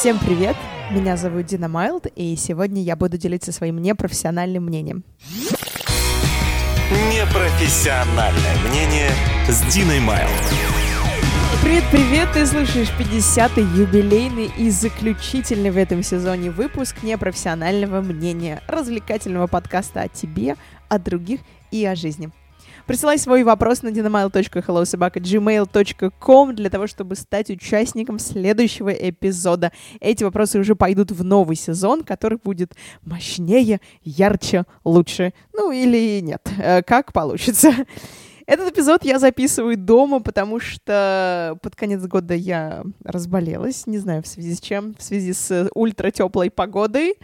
Всем привет! Меня зовут Дина Майлд, и сегодня я буду делиться своим непрофессиональным мнением. Непрофессиональное мнение с Диной Майлд. Привет-привет! Ты слушаешь 50-й юбилейный и заключительный в этом сезоне выпуск непрофессионального мнения, развлекательного подкаста о тебе, о других и о жизни. Присылай свой вопрос на dynamile.hellosobaka.gmail.com для того, чтобы стать участником следующего эпизода. Эти вопросы уже пойдут в новый сезон, который будет мощнее, ярче, лучше. Ну или нет, э, как получится. Этот эпизод я записываю дома, потому что под конец года я разболелась. Не знаю, в связи с чем. В связи с ультратеплой погодой.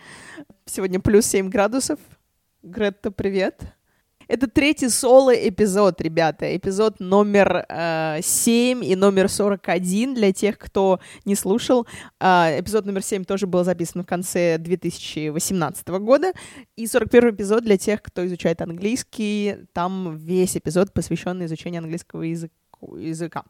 Сегодня плюс 7 градусов. Гретта, привет. Это третий соло-эпизод, ребята. Эпизод номер э, 7 и номер 41 для тех, кто не слушал. Э, эпизод номер 7 тоже был записан в конце 2018 года. И 41 эпизод для тех, кто изучает английский. Там весь эпизод посвящен изучению английского языка языка.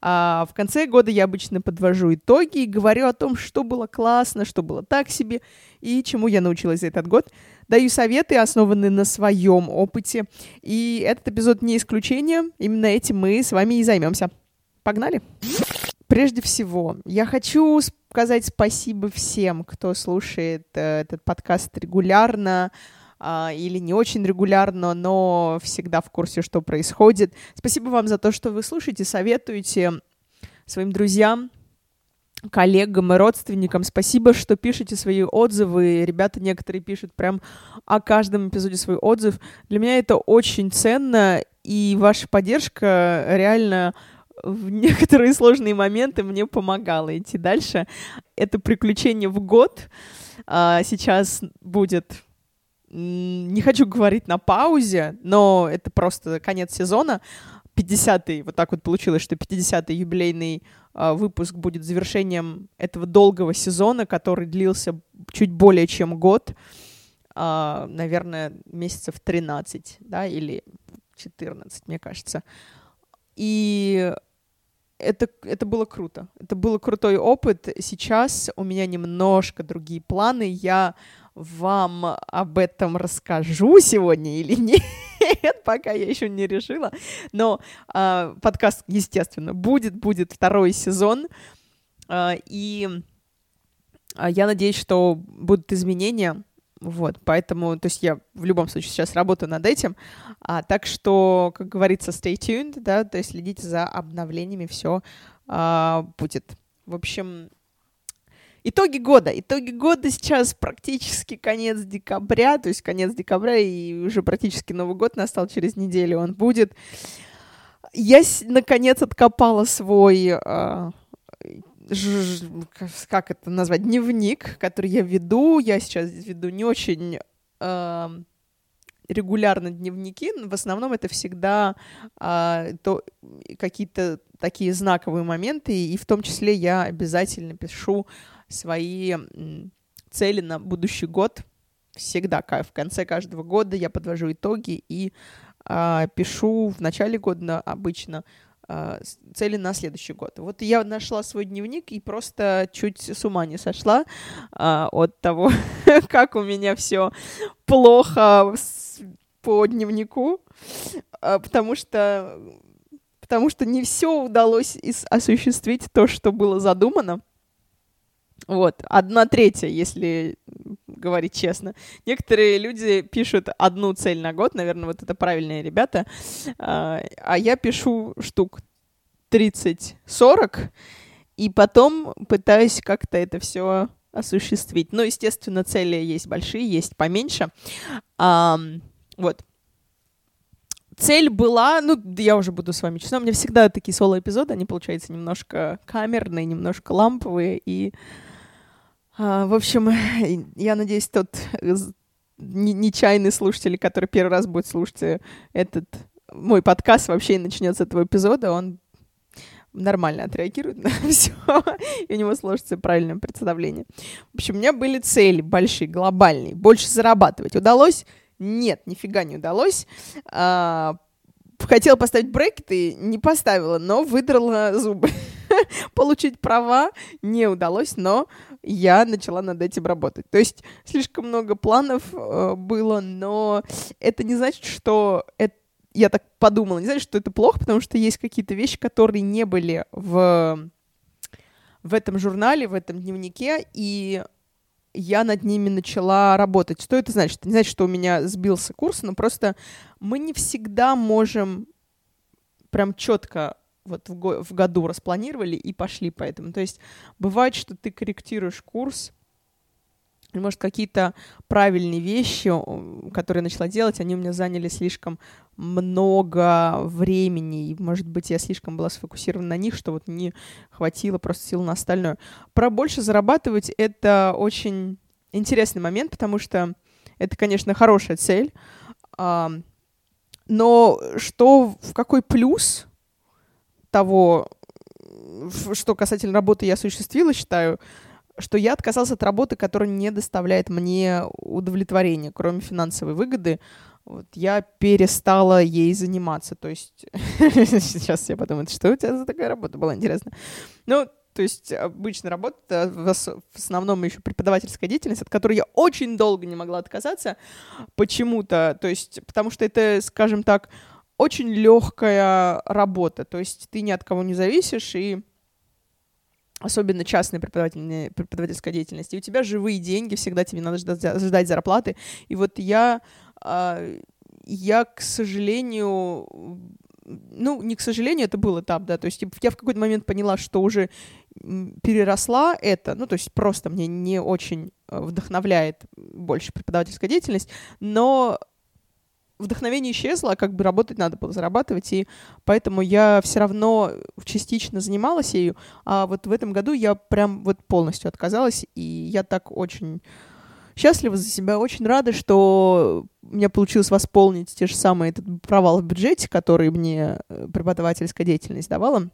А в конце года я обычно подвожу итоги и говорю о том, что было классно, что было так себе и чему я научилась за этот год. Даю советы, основанные на своем опыте. И этот эпизод не исключение. Именно этим мы с вами и займемся. Погнали! Прежде всего, я хочу сказать спасибо всем, кто слушает э, этот подкаст регулярно, а, или не очень регулярно, но всегда в курсе, что происходит. Спасибо вам за то, что вы слушаете, советуете своим друзьям, коллегам и родственникам. Спасибо, что пишете свои отзывы. Ребята некоторые пишут прям о каждом эпизоде свой отзыв. Для меня это очень ценно, и ваша поддержка реально в некоторые сложные моменты мне помогала идти дальше. Это приключение в год. А, сейчас будет не хочу говорить на паузе, но это просто конец сезона. 50-й, вот так вот получилось, что 50-й юбилейный э, выпуск будет завершением этого долгого сезона, который длился чуть более чем год, э, наверное, месяцев 13, да, или 14, мне кажется. И это, это было круто. Это был крутой опыт. Сейчас у меня немножко другие планы. Я вам об этом расскажу сегодня или нет, пока я еще не решила. Но э, подкаст, естественно, будет, будет второй сезон. Э, и я надеюсь, что будут изменения. Вот, поэтому, то есть я в любом случае сейчас работаю над этим. А, так что, как говорится, stay tuned, да, то есть следите за обновлениями, все а, будет. В общем, Итоги года. Итоги года сейчас практически конец декабря, то есть конец декабря, и уже практически Новый год настал через неделю, он будет. Я, наконец, откопала свой, э, как это назвать, дневник, который я веду. Я сейчас веду не очень э, регулярно дневники, в основном это всегда э, то, какие-то такие знаковые моменты, и в том числе я обязательно пишу свои цели на будущий год. Всегда в конце каждого года я подвожу итоги и э, пишу в начале года обычно э, цели на следующий год. Вот я нашла свой дневник и просто чуть с ума не сошла э, от того, как у меня все плохо по дневнику, потому что потому что не все удалось осуществить то, что было задумано. Вот, одна третья, если говорить честно. Некоторые люди пишут одну цель на год, наверное, вот это правильные ребята, а, а я пишу штук 30-40, и потом пытаюсь как-то это все осуществить. Ну, естественно, цели есть большие, есть поменьше. А, вот. Цель была, ну, я уже буду с вами честна, у меня всегда такие соло-эпизоды, они получаются немножко камерные, немножко ламповые, и в общем, я надеюсь, тот нечаянный слушатель, который первый раз будет слушать э, этот мой подкаст вообще и начнет с этого эпизода, он нормально отреагирует на все, и у него сложится правильное представление. В общем, у меня были цели большие, глобальные, больше зарабатывать. Удалось? Нет, нифига не удалось. А, хотела поставить брекеты, не поставила, но выдрала зубы. получить права не удалось, но я начала над этим работать. То есть слишком много планов э, было, но это не значит, что это я так подумала, не значит, что это плохо, потому что есть какие-то вещи, которые не были в, в этом журнале, в этом дневнике, и я над ними начала работать. Что это значит? Это не значит, что у меня сбился курс, но просто мы не всегда можем прям четко вот в, го- в году распланировали и пошли по этому. То есть бывает, что ты корректируешь курс, и, может, какие-то правильные вещи, которые я начала делать, они у меня заняли слишком много времени, и, может быть, я слишком была сфокусирована на них, что вот не хватило просто сил на остальное. Про больше зарабатывать — это очень интересный момент, потому что это, конечно, хорошая цель, но что, в какой плюс того, что касательно работы я осуществила, считаю, что я отказался от работы, которая не доставляет мне удовлетворения, кроме финансовой выгоды. Вот я перестала ей заниматься. То есть сейчас я подумаю, что у тебя за такая работа была интересная. Ну, то есть обычная работа, в основном еще преподавательская деятельность, от которой я очень долго не могла отказаться почему-то. То есть, потому что это, скажем так, очень легкая работа. То есть ты ни от кого не зависишь, и особенно преподавательная, преподавательская деятельность, и у тебя живые деньги, всегда тебе надо ждать, ждать зарплаты. И вот я, э, я, к сожалению, ну, не к сожалению, это был этап, да, то есть я в какой-то момент поняла, что уже переросла это, ну, то есть просто мне не очень э, вдохновляет больше преподавательская деятельность, но вдохновение исчезло, а как бы работать надо было, зарабатывать, и поэтому я все равно частично занималась ею, а вот в этом году я прям вот полностью отказалась, и я так очень счастлива за себя, очень рада, что у меня получилось восполнить те же самые этот провал в бюджете, который мне э, преподавательская деятельность давала,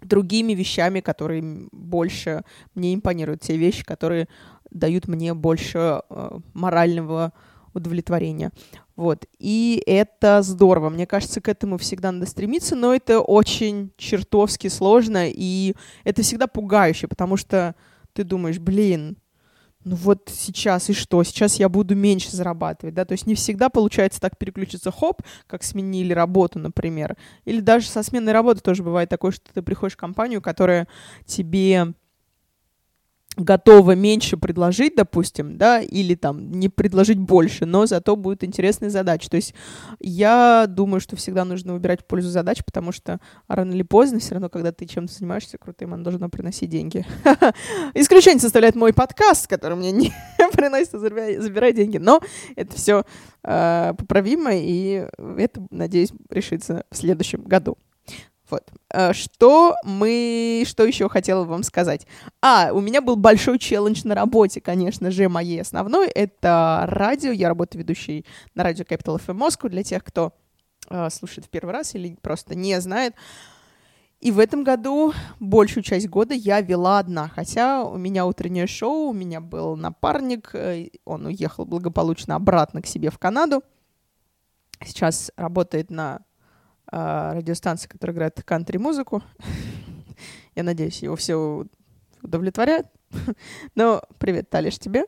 другими вещами, которые больше мне импонируют, те вещи, которые дают мне больше э, морального удовлетворения. Вот. И это здорово. Мне кажется, к этому всегда надо стремиться, но это очень чертовски сложно, и это всегда пугающе, потому что ты думаешь, блин, ну вот сейчас и что? Сейчас я буду меньше зарабатывать, да? То есть не всегда получается так переключиться хоп, как сменили работу, например. Или даже со сменой работы тоже бывает такое, что ты приходишь в компанию, которая тебе готова меньше предложить, допустим, да, или там не предложить больше, но зато будет интересная задача. То есть я думаю, что всегда нужно выбирать пользу задач, потому что рано или поздно, все равно, когда ты чем-то занимаешься крутым, оно должно приносить деньги. Исключение составляет мой подкаст, который мне не приносит, забирай деньги. Но это все э, поправимо, и это, надеюсь, решится в следующем году. Вот. Э, что мы... Что еще хотела вам сказать? А, у меня был большой челлендж на работе, конечно же, моей основной. Это радио. Я работаю ведущей на радио Capital FM Moscow для тех, кто э, слушает в первый раз или просто не знает. И в этом году большую часть года я вела одна, хотя у меня утреннее шоу, у меня был напарник, э, он уехал благополучно обратно к себе в Канаду. Сейчас работает на радиостанции, которая играет кантри-музыку. Я надеюсь, его все удовлетворяет. Но привет, Талиш, тебе.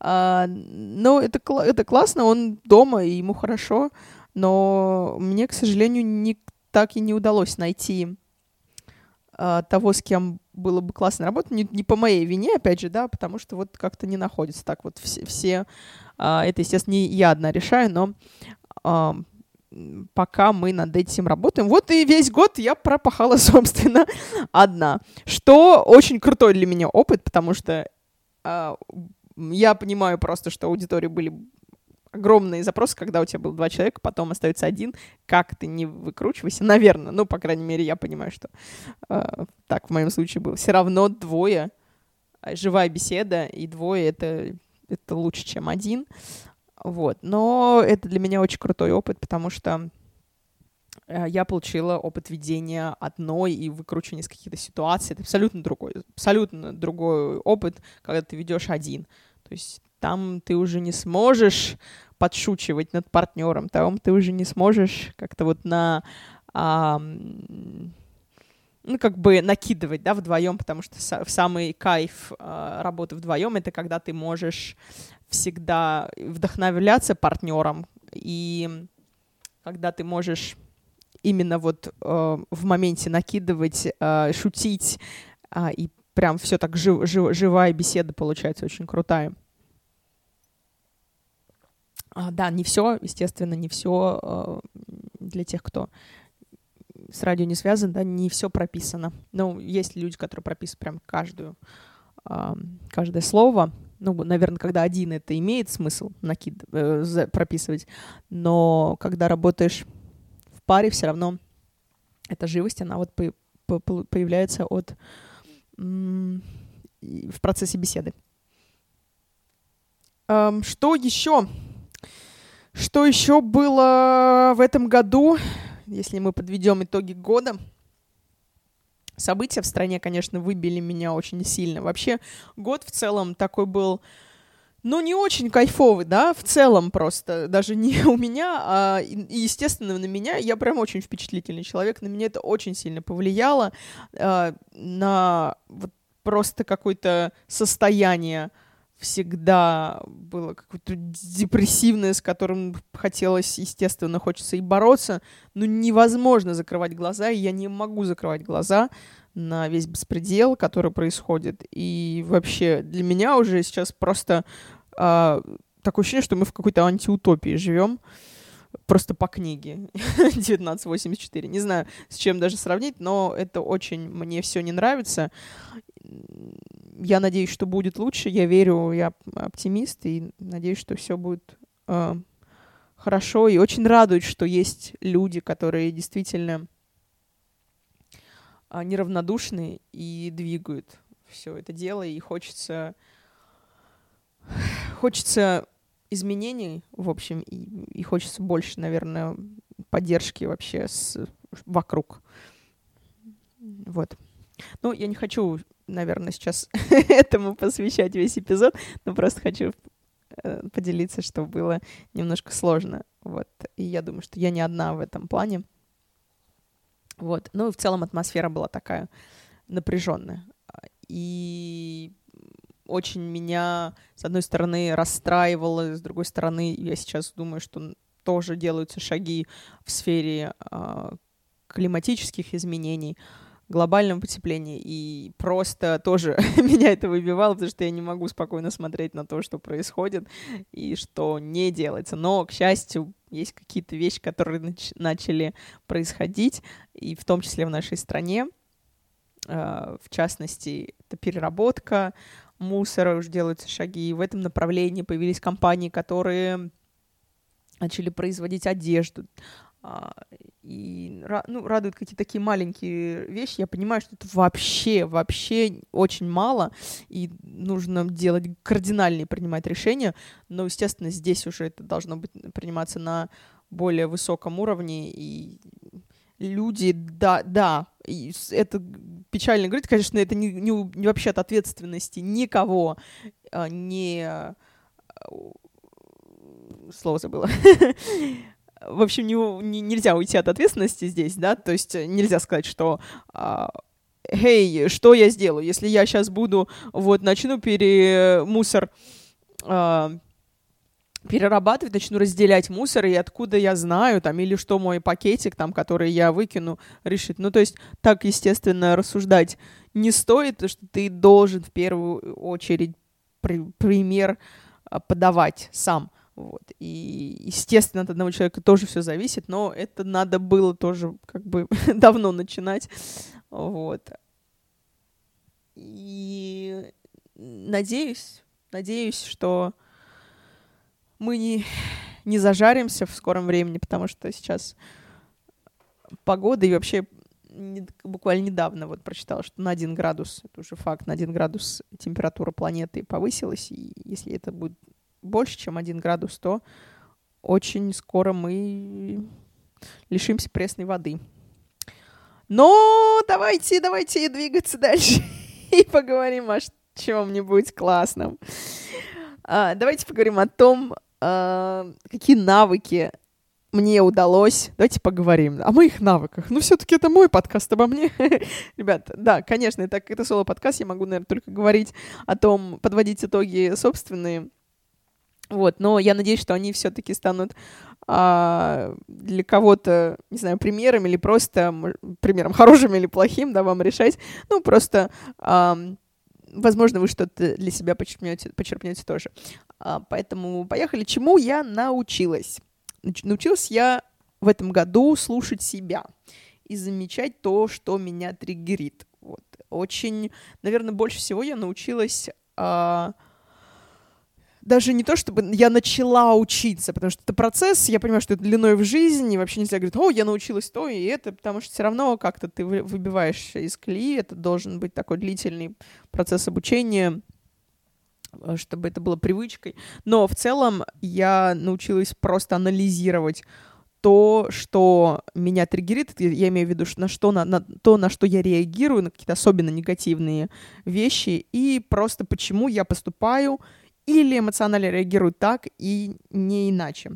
А, но это, это классно, он дома, и ему хорошо. Но мне, к сожалению, не, так и не удалось найти а, того, с кем было бы классно работать. Не, не по моей вине, опять же, да, потому что вот как-то не находится так вот все. все а, это, естественно, не я одна решаю, но а, пока мы над этим работаем. Вот и весь год я пропахала, собственно, одна. Что очень крутой для меня опыт, потому что э, я понимаю просто, что аудитории были огромные запросы, когда у тебя было два человека, потом остается один, как ты не выкручивайся, наверное, ну, по крайней мере, я понимаю, что э, так в моем случае было. Все равно двое, живая беседа, и двое это, это лучше, чем один. Вот. Но это для меня очень крутой опыт, потому что э, я получила опыт ведения одной и выкручивания из каких-то ситуаций. Это абсолютно другой, абсолютно другой опыт, когда ты ведешь один. То есть там ты уже не сможешь подшучивать над партнером, там ты уже не сможешь как-то вот на а, ну, как бы накидывать, да, вдвоем, потому что самый кайф э, работы вдвоем это когда ты можешь всегда вдохновляться партнером, и когда ты можешь именно вот э, в моменте накидывать, э, шутить, э, и прям все так жив, жив, живая беседа получается очень крутая. А, да, не все, естественно, не все э, для тех, кто с радио не связан, да, не все прописано. Ну, есть люди, которые прописывают прям каждую, э, каждое слово. Ну, наверное, когда один это имеет смысл накид, э, прописывать, но когда работаешь в паре, все равно эта живость, она вот по, по, появляется от в процессе беседы. Эм, что еще? Что еще было в этом году, если мы подведем итоги года? События в стране, конечно, выбили меня очень сильно. Вообще, год в целом такой был, ну, не очень кайфовый, да, в целом просто. Даже не у меня, а, и, естественно, на меня. Я прям очень впечатлительный человек. На меня это очень сильно повлияло. А, на вот просто какое-то состояние всегда было какое-то депрессивное, с которым хотелось, естественно, хочется и бороться, но невозможно закрывать глаза, и я не могу закрывать глаза на весь беспредел, который происходит. И вообще для меня уже сейчас просто а, такое ощущение, что мы в какой-то антиутопии живем просто по книге 1984. Не знаю, с чем даже сравнить, но это очень мне все не нравится. Я надеюсь, что будет лучше. Я верю, я оптимист и надеюсь, что все будет э, хорошо. И очень радует, что есть люди, которые действительно э, неравнодушны и двигают все это дело. И хочется хочется изменений, в общем, и, и хочется больше, наверное, поддержки вообще с, вокруг. Вот. Ну, я не хочу, наверное, сейчас этому посвящать весь эпизод, но просто хочу э, поделиться, что было немножко сложно. Вот. И я думаю, что я не одна в этом плане. Вот. Ну и в целом атмосфера была такая напряженная. И очень меня, с одной стороны, расстраивало, с другой стороны, я сейчас думаю, что тоже делаются шаги в сфере э, климатических изменений, глобальном потеплении, и просто тоже меня это выбивало, потому что я не могу спокойно смотреть на то, что происходит и что не делается. Но, к счастью, есть какие-то вещи, которые нач- начали происходить, и в том числе в нашей стране. Uh, в частности, это переработка, мусора уже делаются шаги. И в этом направлении появились компании, которые начали производить одежду. А, и ну, радуют какие-то такие маленькие вещи. Я понимаю, что это вообще, вообще очень мало, и нужно делать кардинальные принимать решения. Но, естественно, здесь уже это должно быть приниматься на более высоком уровне, и люди, да, да, это печально говорить, конечно, это не, не, не вообще от ответственности никого а, не... А, слово забыла. В общем, не, не, нельзя уйти от ответственности здесь, да, то есть нельзя сказать, что а, «Эй, что я сделаю, если я сейчас буду, вот, начну пере... мусор перерабатывать, начну разделять мусор, и откуда я знаю, там, или что мой пакетик, там, который я выкину, решит. Ну, то есть так, естественно, рассуждать не стоит, потому что ты должен в первую очередь при пример а, подавать сам. Вот. И, естественно, от одного человека тоже все зависит, но это надо было тоже как бы давно начинать. Вот. И надеюсь, надеюсь, что мы не, не зажаримся в скором времени, потому что сейчас погода и вообще не, буквально недавно вот прочитала, что на один градус, это уже факт, на один градус температура планеты повысилась, и если это будет больше, чем один градус, то очень скоро мы лишимся пресной воды. Но давайте, давайте двигаться дальше и поговорим о чем-нибудь классном. А, давайте поговорим о том, а, какие навыки мне удалось, давайте поговорим о моих навыках. Ну, все-таки это мой подкаст обо мне. Ребят, да, конечно, это, это соло-подкаст, я могу, наверное, только говорить о том, подводить итоги собственные. Вот, но я надеюсь, что они все-таки станут а, для кого-то, не знаю, примером или просто примером хорошим или плохим, да, вам решать. Ну, просто, а, возможно, вы что-то для себя почерпнете, почерпнете тоже. А, поэтому поехали. Чему я научилась? Научилась я в этом году слушать себя и замечать то, что меня триггерит. Вот. Очень, наверное, больше всего я научилась а, даже не то, чтобы я начала учиться, потому что это процесс, я понимаю, что это длиной в жизни, и вообще нельзя говорить, о, я научилась то и это, потому что все равно как-то ты выбиваешься из колеи, это должен быть такой длительный процесс обучения, Э, чтобы это было привычкой. Но в целом я научилась просто анализировать то, что меня триггерит, я имею в виду, на что, на, на то, на что я реагирую, на какие-то особенно негативные вещи, и просто почему я поступаю или эмоционально реагирую так и не иначе.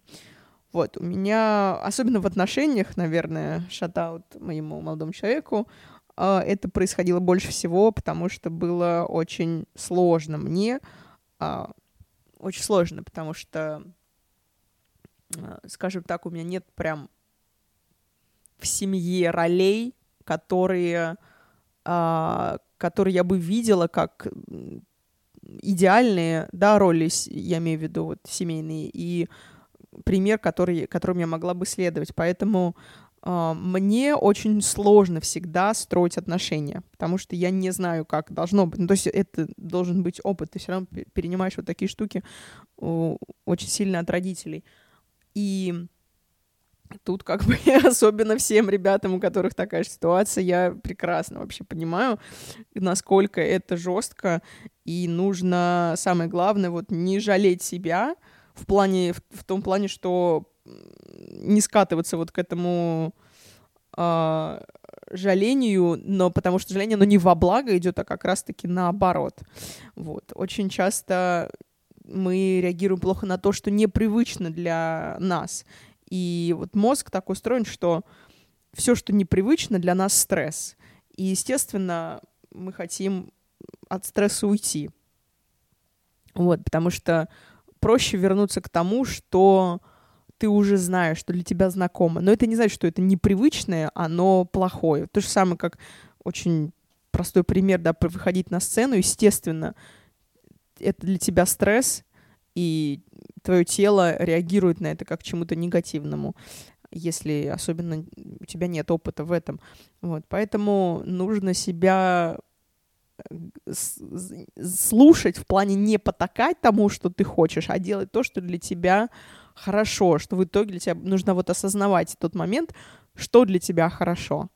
Вот, у меня, особенно в отношениях, наверное, шатаут моему молодому человеку, э, это происходило больше всего, потому что было очень сложно мне а, очень сложно, потому что, а, скажем так, у меня нет прям в семье ролей, которые, а, которые я бы видела как идеальные, да, роли, я имею в виду вот семейные, и пример, который, которым я могла бы следовать. Поэтому а, мне очень сложно всегда строить отношения, потому что я не знаю, как должно быть. Ну, то есть это должен быть опыт. Ты все равно перенимаешь вот такие штуки очень сильно от родителей. И тут как бы особенно всем ребятам, у которых такая же ситуация, я прекрасно вообще понимаю, насколько это жестко, и нужно, самое главное, вот не жалеть себя в плане, в, в том плане, что не скатываться вот к этому э, жалению, но потому что жаление, но не во благо идет, а как раз-таки наоборот. Вот. Очень часто мы реагируем плохо на то, что непривычно для нас. И вот мозг так устроен, что все, что непривычно, для нас стресс. И, естественно, мы хотим от стресса уйти. Вот, потому что проще вернуться к тому, что ты уже знаешь, что для тебя знакомо. Но это не значит, что это непривычное, оно плохое. То же самое, как очень простой пример, да, выходить на сцену, естественно, это для тебя стресс, и твое тело реагирует на это как к чему-то негативному, если особенно у тебя нет опыта в этом. Вот, поэтому нужно себя э, слушать в плане не потакать тому, что ты хочешь, а делать то, что для тебя хорошо, что в итоге для тебя нужно вот осознавать тот момент, что для тебя хорошо.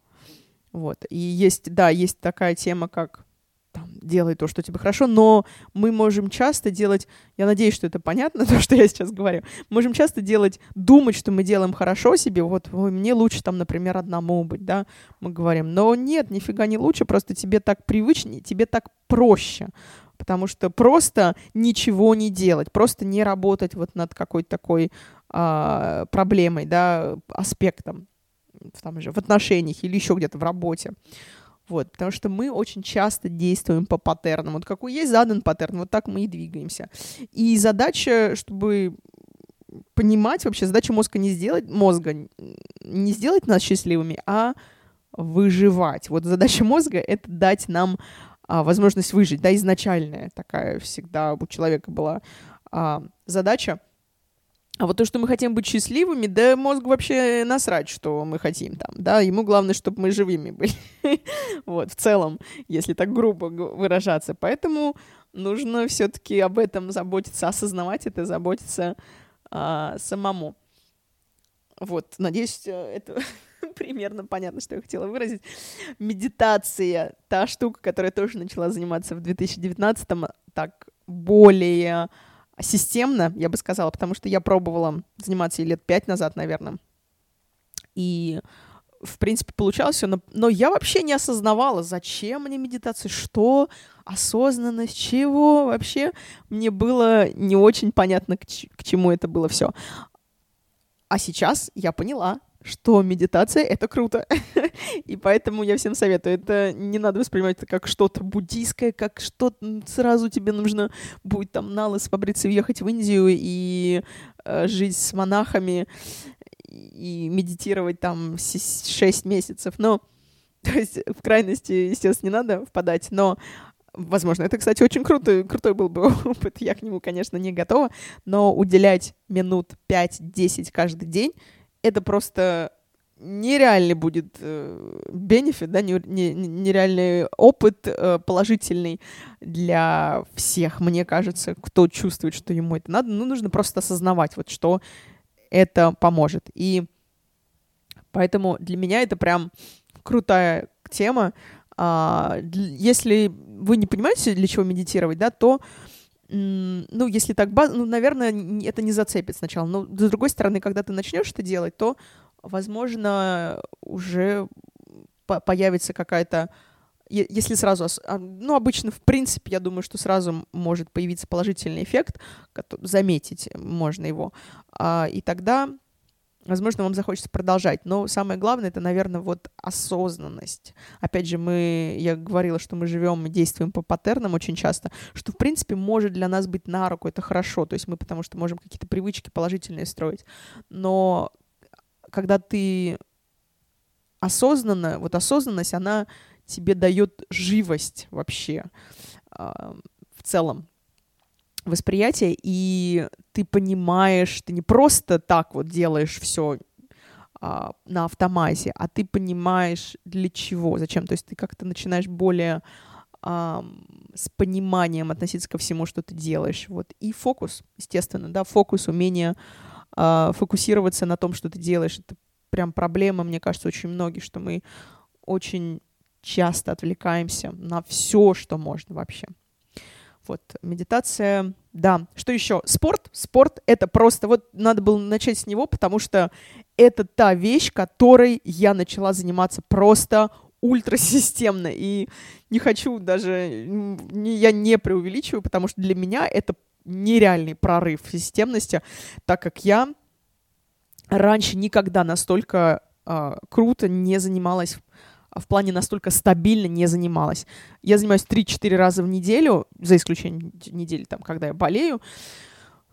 Вот. И есть, да, есть такая тема, как там, делай то, что тебе хорошо, но мы можем часто делать, я надеюсь, что это понятно, то, что я сейчас говорю, можем часто делать, думать, что мы делаем хорошо себе, вот, ой, мне лучше там, например, одному быть, да, мы говорим, но нет, нифига не лучше, просто тебе так привычнее, тебе так проще, потому что просто ничего не делать, просто не работать вот над какой-то такой а, проблемой, да, аспектом там же, в отношениях или еще где-то в работе. Вот, потому что мы очень часто действуем по паттернам. Вот какой есть задан паттерн, вот так мы и двигаемся. И задача, чтобы понимать вообще, задача мозга не сделать, мозга не сделать нас счастливыми, а выживать. Вот задача мозга — это дать нам а, возможность выжить, да, изначальная такая всегда у человека была а, задача. А вот то, что мы хотим быть счастливыми, да мозг вообще насрать, что мы хотим там, да, ему главное, чтобы мы живыми были. вот, в целом, если так грубо выражаться. Поэтому нужно все-таки об этом заботиться, осознавать это, заботиться а, самому. Вот, надеюсь, э, это примерно понятно, что я хотела выразить. Медитация, та штука, которая тоже начала заниматься в 2019-м, так более системно, я бы сказала, потому что я пробовала заниматься лет пять назад, наверное. И в принципе, получалось все, но, но я вообще не осознавала, зачем мне медитация, что, осознанность, чего вообще. Мне было не очень понятно, к, к чему это было все. А сейчас я поняла, что медитация — это круто. и поэтому я всем советую. Это не надо воспринимать это как что-то буддийское, как что сразу тебе нужно будет там на лыс побриться, уехать в Индию и э, жить с монахами и медитировать там 6 месяцев. Но, то есть, в крайности, естественно, не надо впадать, но Возможно, это, кстати, очень круто, крутой был бы опыт. Я к нему, конечно, не готова, но уделять минут 5-10 каждый день это просто нереальный будет э, бенефит, да, нереальный опыт э, положительный для всех, мне кажется, кто чувствует, что ему это надо. Ну, нужно просто осознавать, вот что это поможет. И поэтому для меня это прям крутая тема. А, если вы не понимаете, для чего медитировать, да, то ну, если так, баз... ну, наверное, это не зацепит сначала. Но, с другой стороны, когда ты начнешь это делать, то, возможно, уже появится какая-то если сразу, а, ну, обычно, в принципе, я думаю, что сразу может появиться положительный эффект, заметить можно его, а, и тогда Возможно, вам захочется продолжать, но самое главное это, наверное, вот осознанность. Опять же, мы, я говорила, что мы живем действуем по паттернам очень часто, что в принципе может для нас быть на руку, это хорошо, то есть мы потому что можем какие-то привычки положительные строить, но когда ты осознанно, вот осознанность, она тебе дает живость вообще э, в целом восприятие, и ты понимаешь, ты не просто так вот делаешь все а, на автомате, а ты понимаешь для чего, зачем. То есть ты как-то начинаешь более а, с пониманием относиться ко всему, что ты делаешь. Вот. И фокус, естественно, да, фокус, умение а, фокусироваться на том, что ты делаешь. Это прям проблема, мне кажется, очень многих, что мы очень часто отвлекаемся на все, что можно вообще. Вот, медитация, да. Что еще? Спорт. Спорт — это просто... Вот надо было начать с него, потому что это та вещь, которой я начала заниматься просто ультрасистемно. И не хочу даже... Не, я не преувеличиваю, потому что для меня это нереальный прорыв системности, так как я раньше никогда настолько э, круто не занималась в плане настолько стабильно не занималась. Я занимаюсь 3-4 раза в неделю, за исключением недели, там, когда я болею.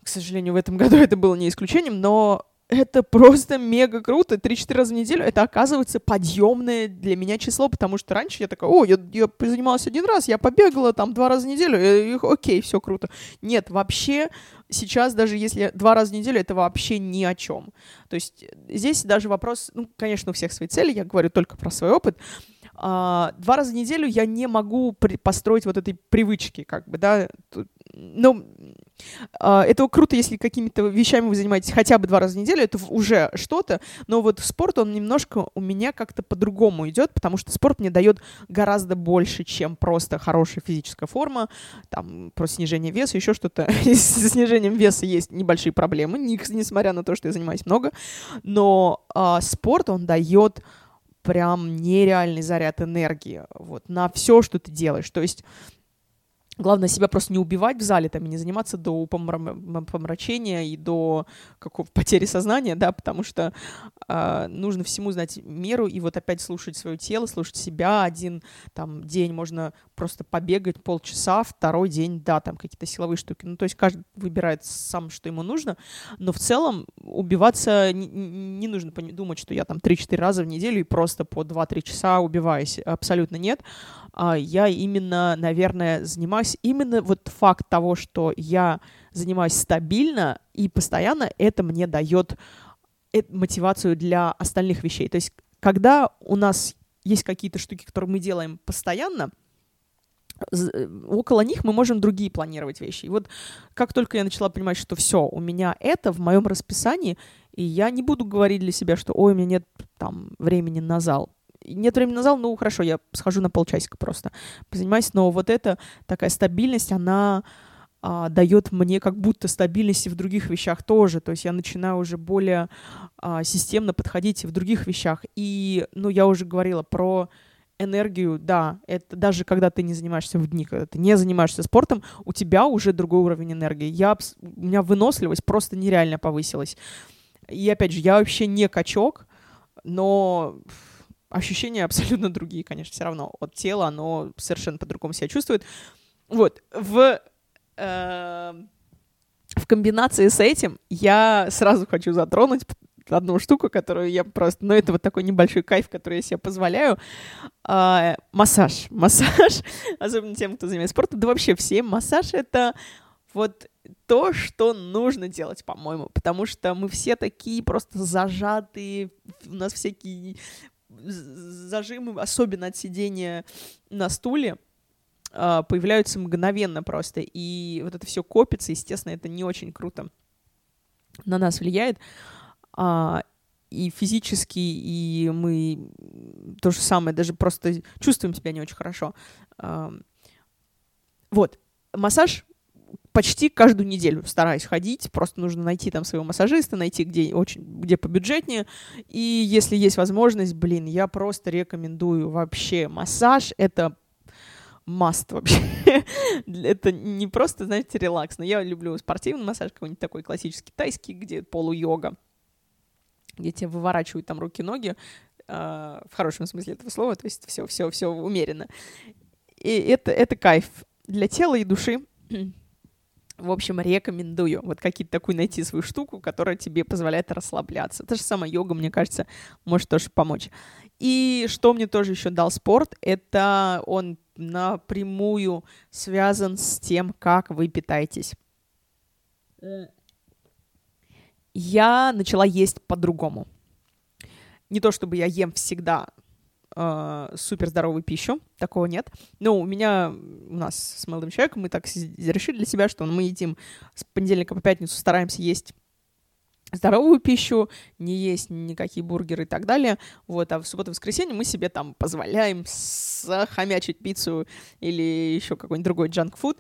К сожалению, в этом году это было не исключением, но это просто мега круто. 3-4 раза в неделю это оказывается подъемное для меня число, потому что раньше я такая, о, я, я занималась один раз, я побегала там два раза в неделю, и, и, окей, все круто. Нет, вообще сейчас даже если два раза в неделю, это вообще ни о чем. То есть здесь даже вопрос, ну, конечно, у всех свои цели, я говорю только про свой опыт, а, два раза в неделю я не могу построить вот этой привычки, как бы, да, ну, а, это круто, если какими-то вещами вы занимаетесь хотя бы два раза в неделю, это уже что-то, но вот спорт, он немножко у меня как-то по-другому идет, потому что спорт мне дает гораздо больше, чем просто хорошая физическая форма, там, про снижение веса, еще что-то. С снижением веса есть небольшие проблемы, несмотря на то, что я занимаюсь много, но а, спорт, он дает прям нереальный заряд энергии вот, на все, что ты делаешь. То есть Главное себя просто не убивать в зале, там, и не заниматься до помрачения и до какого потери сознания, да, потому что э, нужно всему знать меру и вот опять слушать свое тело, слушать себя. Один там день можно просто побегать полчаса, второй день, да, там какие-то силовые штуки. Ну, то есть каждый выбирает сам, что ему нужно, но в целом убиваться не, не нужно думать, что я там 3-4 раза в неделю и просто по 2-3 часа убиваюсь. Абсолютно нет. А, я именно, наверное, занимаюсь именно вот факт того, что я занимаюсь стабильно и постоянно, это мне дает э, мотивацию для остальных вещей. То есть, когда у нас есть какие-то штуки, которые мы делаем постоянно, э, около них мы можем другие планировать вещи. И вот как только я начала понимать, что все, у меня это в моем расписании, и я не буду говорить для себя, что ой, у меня нет там времени на зал нет времени на зал, ну хорошо, я схожу на полчасика просто, позанимаюсь, но вот эта такая стабильность, она а, дает мне как будто стабильности в других вещах тоже, то есть я начинаю уже более а, системно подходить в других вещах, и, ну, я уже говорила про энергию, да, это даже когда ты не занимаешься в дни, когда ты не занимаешься спортом, у тебя уже другой уровень энергии. Я, у меня выносливость просто нереально повысилась. И опять же, я вообще не качок, но ощущения абсолютно другие, конечно, все равно. От тела оно совершенно по-другому себя чувствует. Вот, в, э, в комбинации с этим я сразу хочу затронуть одну штуку, которую я просто... Ну, это вот такой небольшой кайф, который я себе позволяю. А, массаж. Массаж, особенно тем, кто занимается спортом, да вообще всем. Массаж — это вот то, что нужно делать, по-моему, потому что мы все такие просто зажатые, у нас всякие зажимы, особенно от сидения на стуле, а, появляются мгновенно просто, и вот это все копится, естественно, это не очень круто на нас влияет а, и физически, и мы то же самое, даже просто чувствуем себя не очень хорошо. Вот, массаж почти каждую неделю стараюсь ходить, просто нужно найти там своего массажиста, найти где очень, где побюджетнее, и если есть возможность, блин, я просто рекомендую вообще массаж, это маст вообще. это не просто, знаете, релакс, но я люблю спортивный массаж, какой-нибудь такой классический тайский, где полу-йога где тебе выворачивают там руки-ноги, э, в хорошем смысле этого слова, то есть все, все, все умеренно. И это, это кайф для тела и души. В общем, рекомендую вот какие-то такую найти свою штуку, которая тебе позволяет расслабляться. Та же самая йога, мне кажется, может тоже помочь. И что мне тоже еще дал спорт, это он напрямую связан с тем, как вы питаетесь. Я начала есть по-другому. Не то чтобы я ем всегда э, супер здоровую пищу, такого нет. Но у меня, у нас с молодым человеком, мы так решили для себя, что мы едим с понедельника по пятницу, стараемся есть здоровую пищу, не есть никакие бургеры и так далее. Вот, а в субботу и воскресенье мы себе там позволяем захомячить пиццу или еще какой-нибудь другой джанк-фуд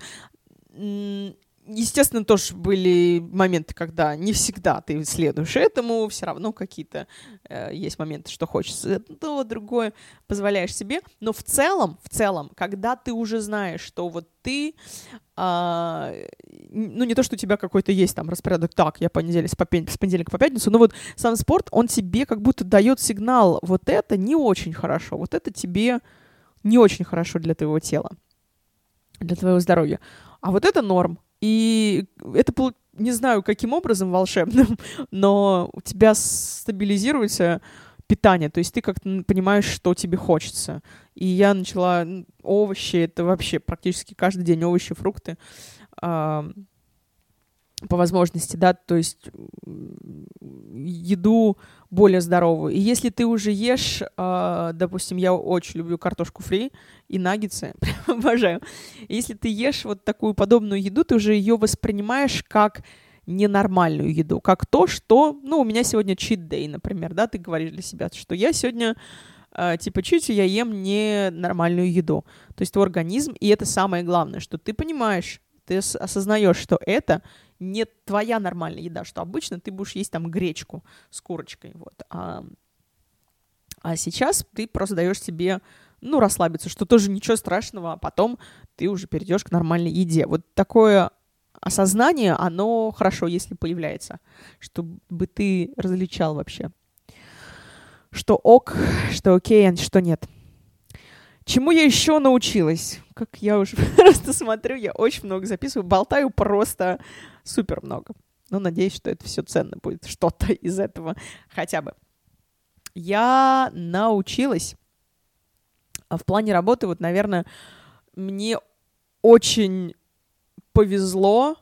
естественно, тоже были моменты, когда не всегда ты следуешь этому, все равно какие-то э, есть моменты, что хочется то, другое, позволяешь себе. Но в целом, в целом, когда ты уже знаешь, что вот ты, э, ну не то, что у тебя какой-то есть там распорядок, так, я понедельник, с, попень, с понедельника по пятницу, но вот сам спорт, он тебе как будто дает сигнал, вот это не очень хорошо, вот это тебе не очень хорошо для твоего тела, для твоего здоровья. А вот это норм, и это было, не знаю, каким образом волшебным, но у тебя стабилизируется питание, то есть ты как-то понимаешь, что тебе хочется. И я начала овощи, это вообще практически каждый день овощи, фрукты по возможности, да, то есть еду более здоровую. И если ты уже ешь, э, допустим, я очень люблю картошку фри и наггетсы, обожаю. Если ты ешь вот такую подобную еду, ты уже ее воспринимаешь как ненормальную еду, как то, что, ну, у меня сегодня day, например, да, ты говоришь для себя, что я сегодня э, типа чуть я ем ненормальную еду. То есть твой организм, и это самое главное, что ты понимаешь, ты осознаешь, что это не твоя нормальная еда, что обычно ты будешь есть там гречку с курочкой, вот. А, а сейчас ты просто даешь себе, ну, расслабиться, что тоже ничего страшного, а потом ты уже перейдешь к нормальной еде. Вот такое осознание, оно хорошо, если появляется, чтобы ты различал вообще, что ок, что окей, а что нет. Чему я еще научилась? Как я уже просто смотрю, я очень много записываю, болтаю просто супер много. Но надеюсь, что это все ценно будет, что-то из этого хотя бы. Я научилась а в плане работы, вот, наверное, мне очень повезло,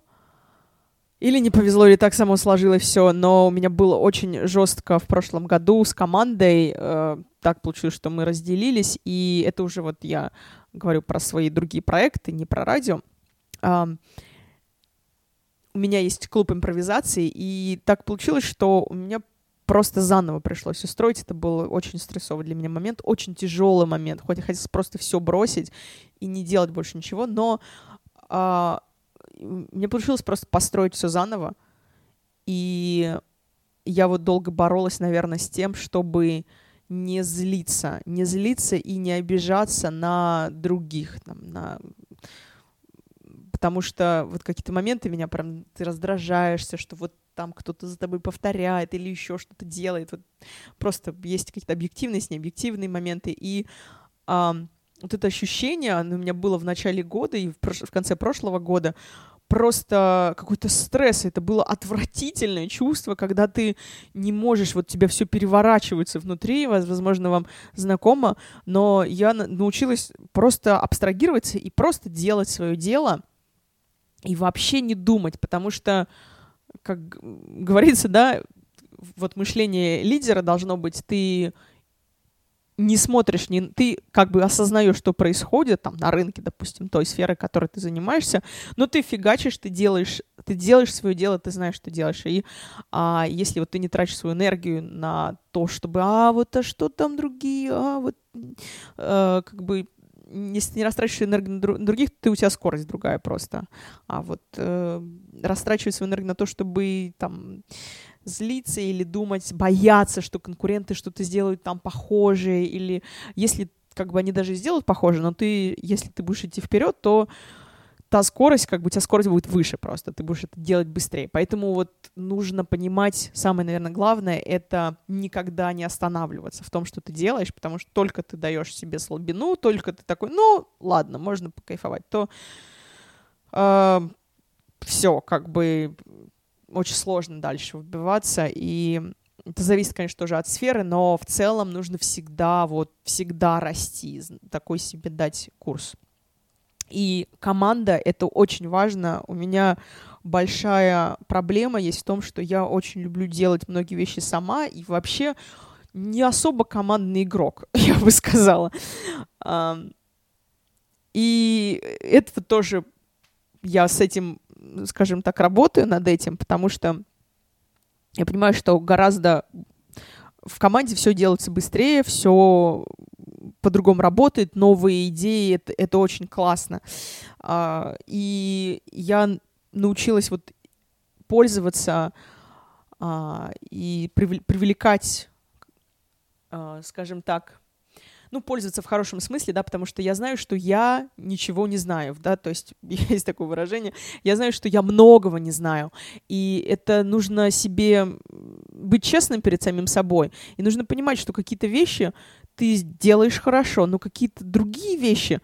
или не повезло, или так само сложилось все, но у меня было очень жестко в прошлом году с командой. Э, так получилось, что мы разделились, и это уже вот я говорю про свои другие проекты, не про радио. У меня есть клуб импровизации, и так получилось, что у меня просто заново пришлось устроить. Это был очень стрессовый для меня момент, очень тяжелый момент. Хоть я хотела просто все бросить и не делать больше ничего, но э, мне получилось просто построить все заново. И я вот долго боролась, наверное, с тем, чтобы не злиться, не злиться и не обижаться на других, там, на потому что вот какие-то моменты меня прям ты раздражаешься, что вот там кто-то за тобой повторяет или еще что-то делает. Вот просто есть какие-то объективные с необъективные моменты. И а, вот это ощущение, оно у меня было в начале года и в, прош- в конце прошлого года, просто какой-то стресс. Это было отвратительное чувство, когда ты не можешь, вот тебя все переворачивается внутри, возможно, вам знакомо, но я научилась просто абстрагироваться и просто делать свое дело и вообще не думать, потому что, как говорится, да, вот мышление лидера должно быть, ты не смотришь, не, ты как бы осознаешь, что происходит там на рынке, допустим, той сферы, которой ты занимаешься, но ты фигачишь, ты делаешь, ты делаешь свое дело, ты знаешь, что делаешь. И а, если вот ты не тратишь свою энергию на то, чтобы, а вот а что там другие, а вот а, как бы если не растрачиваешь энергию на других, ты у тебя скорость другая просто. А вот э, растрачивать свою энергию на то, чтобы там злиться или думать, бояться, что конкуренты что-то сделают там похожее, или если как бы они даже сделают похоже, но ты, если ты будешь идти вперед, то та скорость, как бы у тебя скорость будет выше просто, ты будешь это делать быстрее. Поэтому вот нужно понимать, самое, наверное, главное, это никогда не останавливаться в том, что ты делаешь, потому что только ты даешь себе слабину, только ты такой, ну, ладно, можно покайфовать, то э, все, как бы очень сложно дальше выбиваться, и это зависит, конечно, тоже от сферы, но в целом нужно всегда, вот, всегда расти, такой себе дать курс. И команда — это очень важно. У меня большая проблема есть в том, что я очень люблю делать многие вещи сама, и вообще не особо командный игрок, я бы сказала. И это тоже я с этим скажем так, работаю над этим, потому что я понимаю, что гораздо в команде все делается быстрее, все по-другому работает, новые идеи, это, это очень классно. А, и я научилась вот пользоваться а, и привлекать, а, скажем так, ну, пользоваться в хорошем смысле, да, потому что я знаю, что я ничего не знаю, да, то есть есть такое выражение, я знаю, что я многого не знаю, и это нужно себе быть честным перед самим собой, и нужно понимать, что какие-то вещи ты делаешь хорошо, но какие-то другие вещи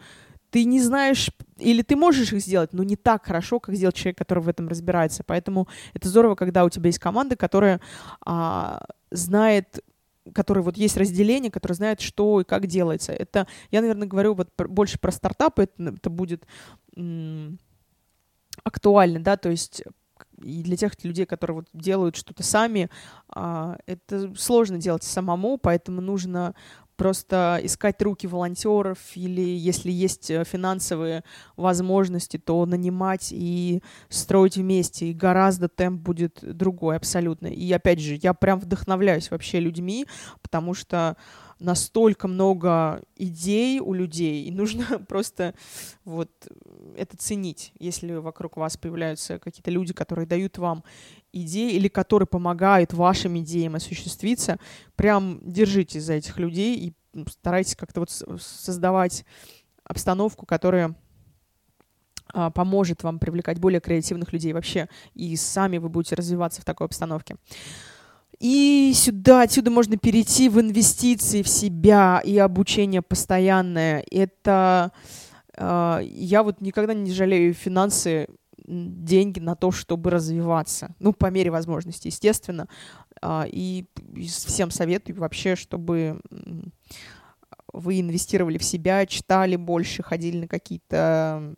ты не знаешь, или ты можешь их сделать, но не так хорошо, как сделать человек, который в этом разбирается. Поэтому это здорово, когда у тебя есть команда, которая а, знает который вот есть разделение, которое знает, что и как делается. Это, я, наверное, говорю вот больше про стартапы, это, это будет актуально, да, то есть и для тех людей, которые вот делают что-то сами, а, это сложно делать самому, поэтому нужно просто искать руки волонтеров или если есть э, финансовые возможности, то нанимать и строить вместе. И гораздо темп будет другой абсолютно. И опять же, я прям вдохновляюсь вообще людьми, потому что настолько много идей у людей, и нужно просто вот это ценить, если вокруг вас появляются какие-то люди, которые дают вам идеи или которые помогают вашим идеям осуществиться, прям держитесь за этих людей и старайтесь как-то вот создавать обстановку, которая а, поможет вам привлекать более креативных людей вообще, и сами вы будете развиваться в такой обстановке. И сюда, отсюда можно перейти в инвестиции в себя и обучение постоянное. Это э, я вот никогда не жалею финансы, деньги на то, чтобы развиваться. Ну, по мере возможности, естественно. Э, и, всем советую вообще, чтобы вы инвестировали в себя, читали больше, ходили на какие-то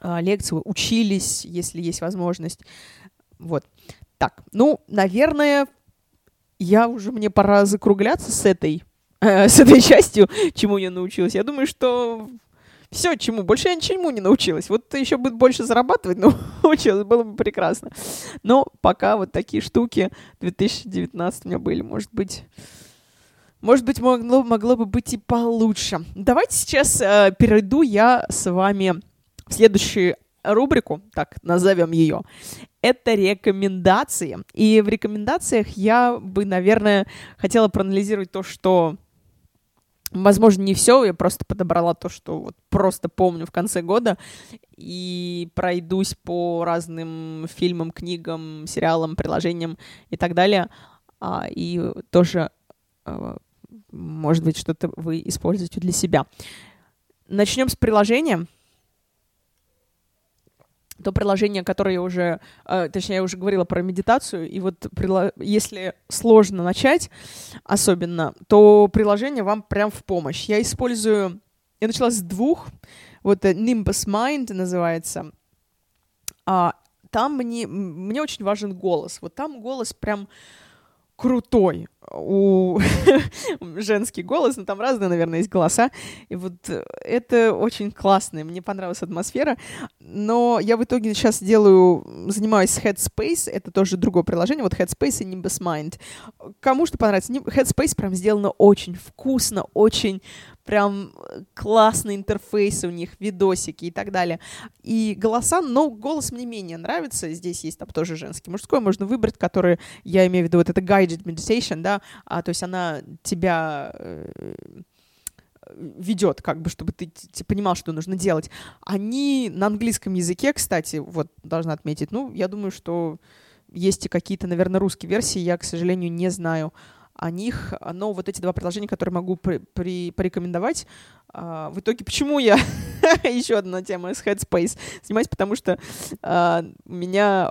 э, лекции, учились, если есть возможность. Вот. Так, ну, наверное, я уже, мне пора закругляться с этой, э, с этой частью, чему я научилась. Я думаю, что все, чему. Больше я ничему не научилась. Вот еще будет больше зарабатывать, но научилась, было бы прекрасно. Но пока вот такие штуки 2019 у меня были, может быть... Может быть, могло, могло бы быть и получше. Давайте сейчас э, перейду я с вами в следующую рубрику, так назовем ее это рекомендации. И в рекомендациях я бы, наверное, хотела проанализировать то, что Возможно, не все, я просто подобрала то, что вот просто помню в конце года, и пройдусь по разным фильмам, книгам, сериалам, приложениям и так далее, а, и тоже, а, может быть, что-то вы используете для себя. Начнем с приложения то приложение, которое я уже, э, точнее, я уже говорила про медитацию, и вот если сложно начать, особенно, то приложение вам прям в помощь. Я использую, я начала с двух, вот э, Nimbus Mind называется, а там мне, мне очень важен голос, вот там голос прям крутой у женский голос, но там разные, наверное, есть голоса. И вот э, это очень классно, мне понравилась атмосфера. Но я в итоге сейчас делаю, занимаюсь Headspace, это тоже другое приложение, вот Headspace и Nimbus Mind. Кому что понравится, Headspace прям сделано очень вкусно, очень прям э, классные интерфейсы у них, видосики и так далее. И голоса, но голос мне менее нравится. Здесь есть там тоже женский, мужской, можно выбрать, который, я имею в виду, вот это guided meditation, да, а, то есть она тебя э, ведет, как бы, чтобы ты, ты понимал, что нужно делать. Они на английском языке, кстати, вот должна отметить, ну, я думаю, что есть и какие-то, наверное, русские версии, я, к сожалению, не знаю о них, но вот эти два приложения, которые могу при, при, порекомендовать, а, в итоге почему я еще одна тема с Headspace снимаюсь, потому что а, меня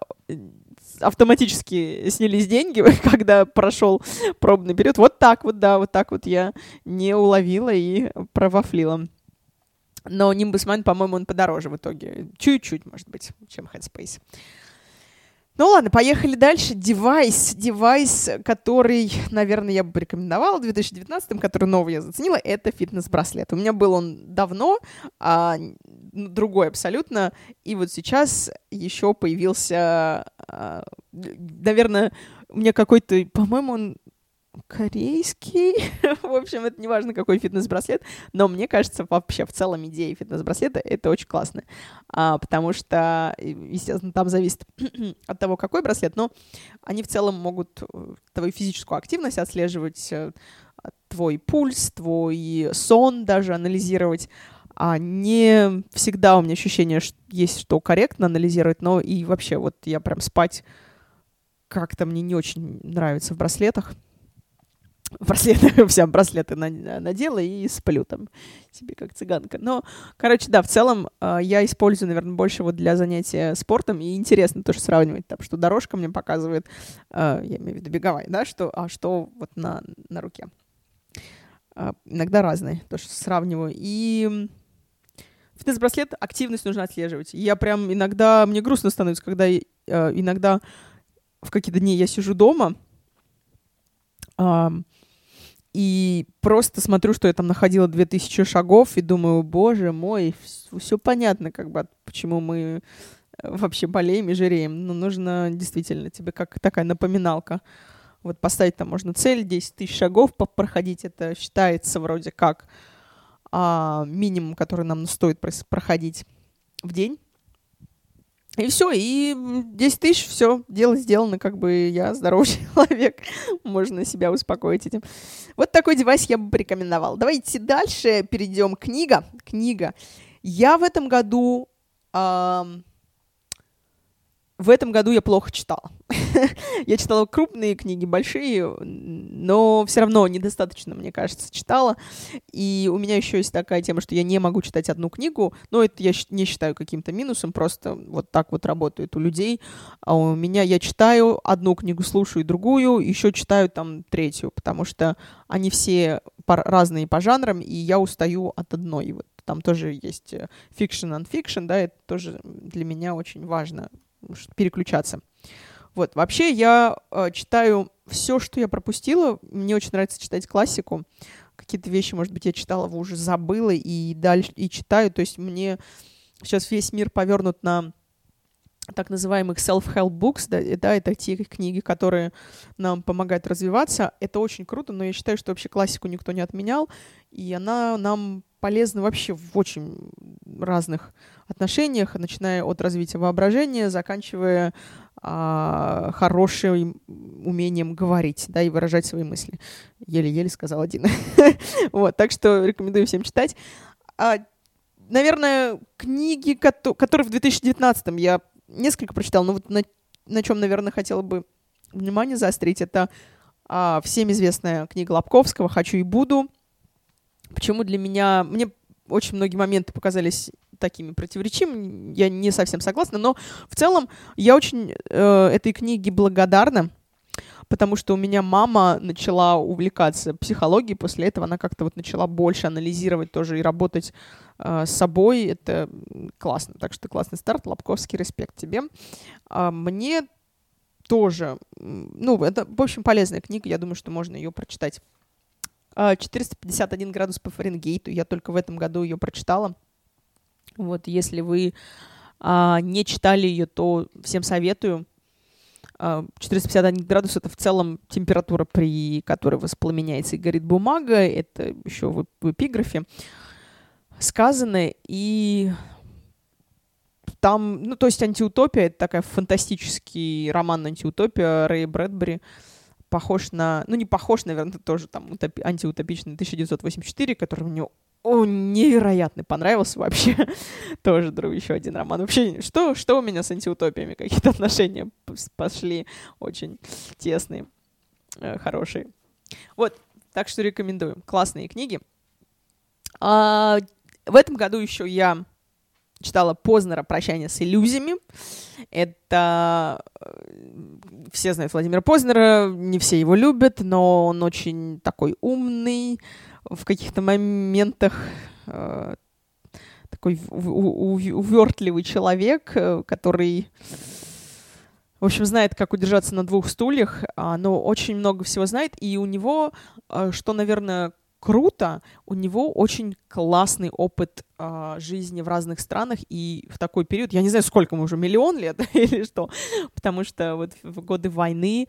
автоматически снялись деньги, когда прошел пробный период. Вот так вот, да, вот так вот я не уловила и провафлила. Но Nimbus Mind, по-моему, он подороже в итоге. Чуть-чуть, может быть, чем Headspace. Ну ладно, поехали дальше. Девайс. Девайс, который, наверное, я бы порекомендовала в 2019, который новый я заценила, это фитнес-браслет. У меня был он давно, а, другой абсолютно. И вот сейчас еще появился, а, наверное, у меня какой-то, по-моему, он корейский. в общем, это не важно, какой фитнес-браслет, но мне кажется, вообще в целом идея фитнес-браслета — это очень классно, а, потому что, естественно, там зависит от того, какой браслет, но они в целом могут э, твою физическую активность отслеживать, э, твой пульс, твой сон даже анализировать, а не всегда у меня ощущение что есть, что корректно анализировать, но и вообще вот я прям спать как-то мне не очень нравится в браслетах браслеты, вся браслеты надела и сплю там себе как цыганка. Но, короче, да, в целом э, я использую, наверное, больше вот для занятия спортом, и интересно тоже сравнивать, там, что дорожка мне показывает, э, я имею в виду беговая, да, что, а что вот на, на руке. Э, иногда разные, тоже сравниваю. И фитнес-браслет, активность нужно отслеживать. Я прям иногда, мне грустно становится, когда иногда в какие-то дни я сижу дома, и просто смотрю, что я там находила 2000 шагов, и думаю, боже мой, все понятно, как бы, почему мы э, вообще болеем и жиреем. Но нужно действительно тебе как такая напоминалка. Вот поставить там можно цель, 10 тысяч шагов проходить, это считается вроде как а, минимум, который нам стоит проходить в день. И все, и 10 тысяч, все, дело сделано, как бы я здоровый человек, можно себя успокоить этим. Вот такой девайс я бы порекомендовал. Давайте дальше перейдем. Книга, книга. Я в этом году эм, в этом году я плохо читала. я читала крупные книги, большие, но все равно недостаточно, мне кажется, читала. И у меня еще есть такая тема, что я не могу читать одну книгу, но это я не считаю каким-то минусом, просто вот так вот работает у людей. А у меня я читаю одну книгу, слушаю другую, еще читаю там третью, потому что они все разные по жанрам, и я устаю от одной. Вот там тоже есть fiction and fiction, да, это тоже для меня очень важно переключаться. Вот, вообще я э, читаю все, что я пропустила. Мне очень нравится читать классику. Какие-то вещи, может быть, я читала, уже забыла и дальше и читаю. То есть мне сейчас весь мир повернут на так называемых self-help books, да, да, это те книги, которые нам помогают развиваться. Это очень круто, но я считаю, что вообще классику никто не отменял, и она нам полезна вообще в очень разных отношениях, начиная от развития воображения, заканчивая а, хорошим умением говорить, да, и выражать свои мысли. Еле-еле сказал один. вот, так что рекомендую всем читать. А, наверное, книги, которые в 2019 я несколько прочитала, но вот на, на чем, наверное, хотела бы внимание заострить, это а, всем известная книга Лобковского «Хочу и буду». Почему для меня... Мне очень многие моменты показались такими противоречивыми, я не совсем согласна, но в целом я очень э, этой книге благодарна, потому что у меня мама начала увлекаться психологией, после этого она как-то вот начала больше анализировать тоже и работать э, с собой, это классно, так что классный старт, Лобковский, респект тебе. А мне тоже, ну, это, в общем, полезная книга, я думаю, что можно ее прочитать. 451 а, градус по Фаренгейту, я только в этом году ее прочитала. Вот, если вы а, не читали ее, то всем советую. 451 а, градус — это в целом температура, при которой воспламеняется и горит бумага. Это еще в, в эпиграфе сказано. И там, ну, то есть антиутопия — это такая фантастический роман антиутопия Рэя Брэдбери. Похож на... Ну, не похож, наверное, тоже там утопи, антиутопичный 1984, который мне о, невероятно понравился вообще. Тоже, друг, еще один роман. Вообще, что, что у меня с антиутопиями? Какие-то отношения пошли очень тесные, э, хорошие. Вот, так что рекомендую. Классные книги. А, в этом году еще я читала Познера «Прощание с иллюзиями». Это... Э, все знают Владимира Познера, не все его любят, но он очень такой умный, в каких-то моментах э, такой увертливый человек, э, который, в общем, знает, как удержаться на двух стульях, а, но очень много всего знает, и у него, э, что, наверное, круто, у него очень классный опыт э, жизни в разных странах, и в такой период, я не знаю, сколько ему уже, миллион лет или что, потому что вот в годы войны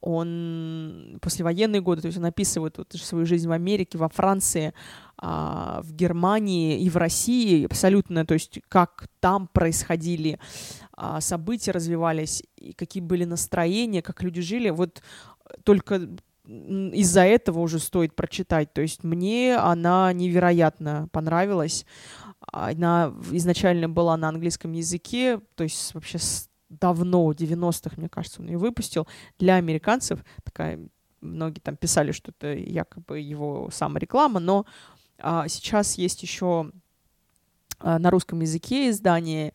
он, послевоенные годы, то есть он описывает вот свою жизнь в Америке, во Франции, э, в Германии и в России, абсолютно, то есть как там происходили э, события, развивались, и какие были настроения, как люди жили, вот только из-за этого уже стоит прочитать. То есть мне она невероятно понравилась. Она изначально была на английском языке, то есть вообще давно, 90-х, мне кажется, он ее выпустил. Для американцев такая, многие там писали, что это якобы его самореклама, но а, сейчас есть еще а, на русском языке издание,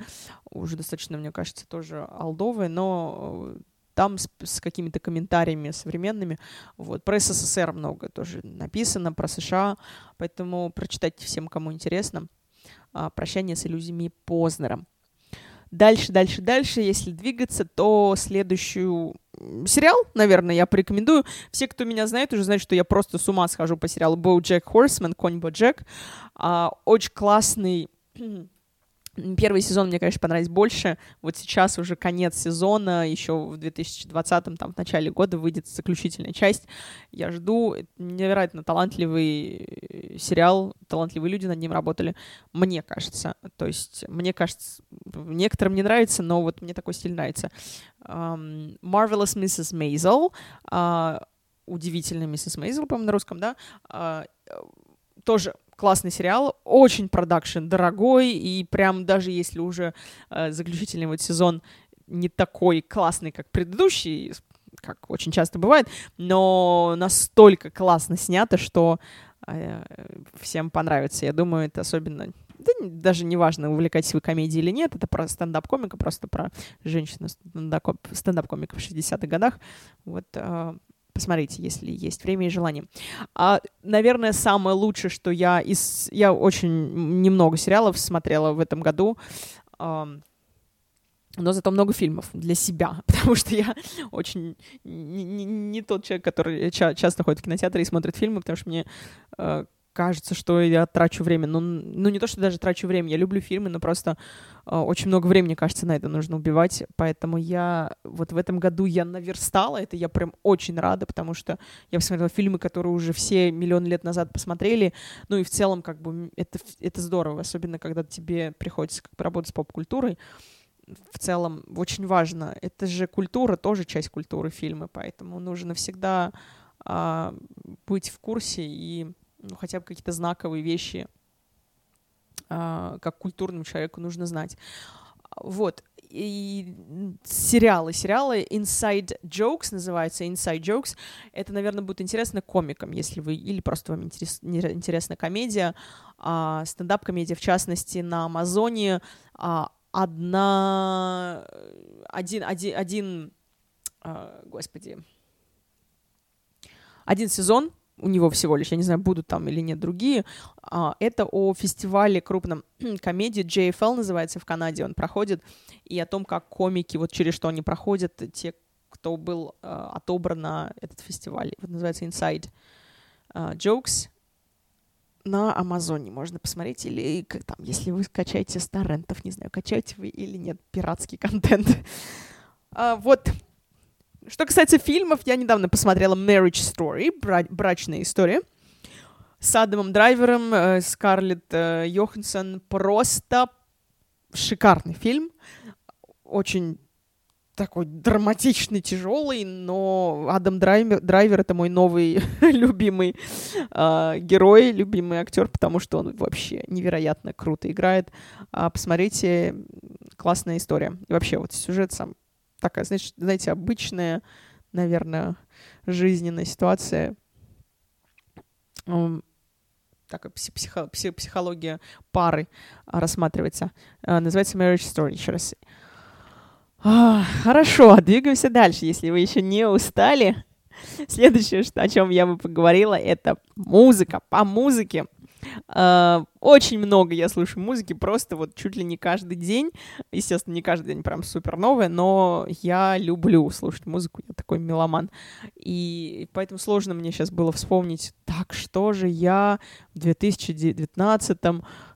уже достаточно, мне кажется, тоже алдовое, но там с, с какими-то комментариями современными. Вот. Про СССР много тоже написано, про США, поэтому прочитайте всем, кому интересно. А, «Прощание с иллюзиями Познера». Дальше, дальше, дальше, если двигаться, то следующую сериал, наверное, я порекомендую. Все, кто меня знает, уже знают, что я просто с ума схожу по сериалу Джек Хорсман, Конь Боджек. А, очень классный Первый сезон мне, конечно, понравился больше. Вот сейчас уже конец сезона, еще в 2020-м, там, в начале года выйдет заключительная часть. Я жду. Невероятно талантливый э, сериал, талантливые люди над ним работали, мне кажется. То есть, мне кажется, некоторым не нравится, но вот мне такой стиль нравится. Um, Marvelous Mrs. Maisel, uh, удивительная миссис Мейзел, по-моему, на русском, да, uh, тоже классный сериал, очень продакшн дорогой, и прям даже если уже э, заключительный вот сезон не такой классный, как предыдущий, как очень часто бывает, но настолько классно снято, что э, всем понравится. Я думаю, это особенно да, даже не важно, увлекаетесь вы комедией или нет, это про стендап-комика, просто про женщину стендап-комика в 60-х годах. Вот э, Посмотрите, если есть время и желание. А, наверное, самое лучшее, что я из... Я очень немного сериалов смотрела в этом году, но зато много фильмов для себя, потому что я очень не, не, не тот человек, который ча- часто ходит в кинотеатр и смотрит фильмы, потому что мне э, кажется, что я трачу время. Ну, ну, не то, что даже трачу время. Я люблю фильмы, но просто э, очень много времени, кажется, на это нужно убивать. Поэтому я вот в этом году я наверстала это. Я прям очень рада, потому что я посмотрела фильмы, которые уже все миллион лет назад посмотрели. Ну и в целом, как бы, это, это здорово, особенно когда тебе приходится как бы работать с поп-культурой. в целом очень важно. Это же культура, тоже часть культуры фильма, поэтому нужно всегда а, быть в курсе и ну, хотя бы какие-то знаковые вещи, а, как культурному человеку нужно знать. Вот. И сериалы. Сериалы Inside Jokes называется. Inside Jokes. Это, наверное, будет интересно комикам, если вы... Или просто вам интерес, интересна комедия. А, стендап-комедия, в частности, на Амазоне. А, одна... Один... Один... один а, господи. Один сезон у него всего лишь, я не знаю, будут там или нет другие, а, это о фестивале крупном комедии, JFL называется в Канаде, он проходит, и о том, как комики, вот через что они проходят, те, кто был а, отобран на этот фестиваль, вот называется Inside а, Jokes, на Амазоне. Можно посмотреть, или как там, если вы скачаете с торрентов, не знаю, качаете вы или нет пиратский контент. вот, что касается фильмов, я недавно посмотрела Marriage Story, бра- брачная история, с Адамом Драйвером, э, Скарлетт э, Йоханссон. Просто шикарный фильм. Очень такой драматичный, тяжелый, но Адам Драйвер, Драйвер это мой новый любимый э, герой, любимый актер, потому что он вообще невероятно круто играет. А, посмотрите, классная история. И вообще вот сюжет сам такая, значит, знаете, обычная, наверное, жизненная ситуация. Такая психо психология пары рассматривается. А, называется Marriage Story, еще раз. А, хорошо, двигаемся дальше, если вы еще не устали. Следующее, о чем я бы поговорила, это музыка. По музыке очень много я слушаю музыки, просто вот чуть ли не каждый день. Естественно, не каждый день прям супер новое, но я люблю слушать музыку, я такой меломан. И поэтому сложно мне сейчас было вспомнить, так, что же я в 2019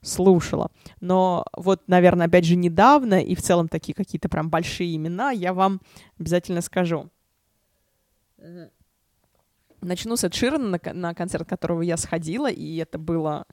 слушала. Но вот, наверное, опять же, недавно, и в целом такие какие-то прям большие имена я вам обязательно скажу. Начну с Эд Ширана, на, на концерт которого я сходила, и это было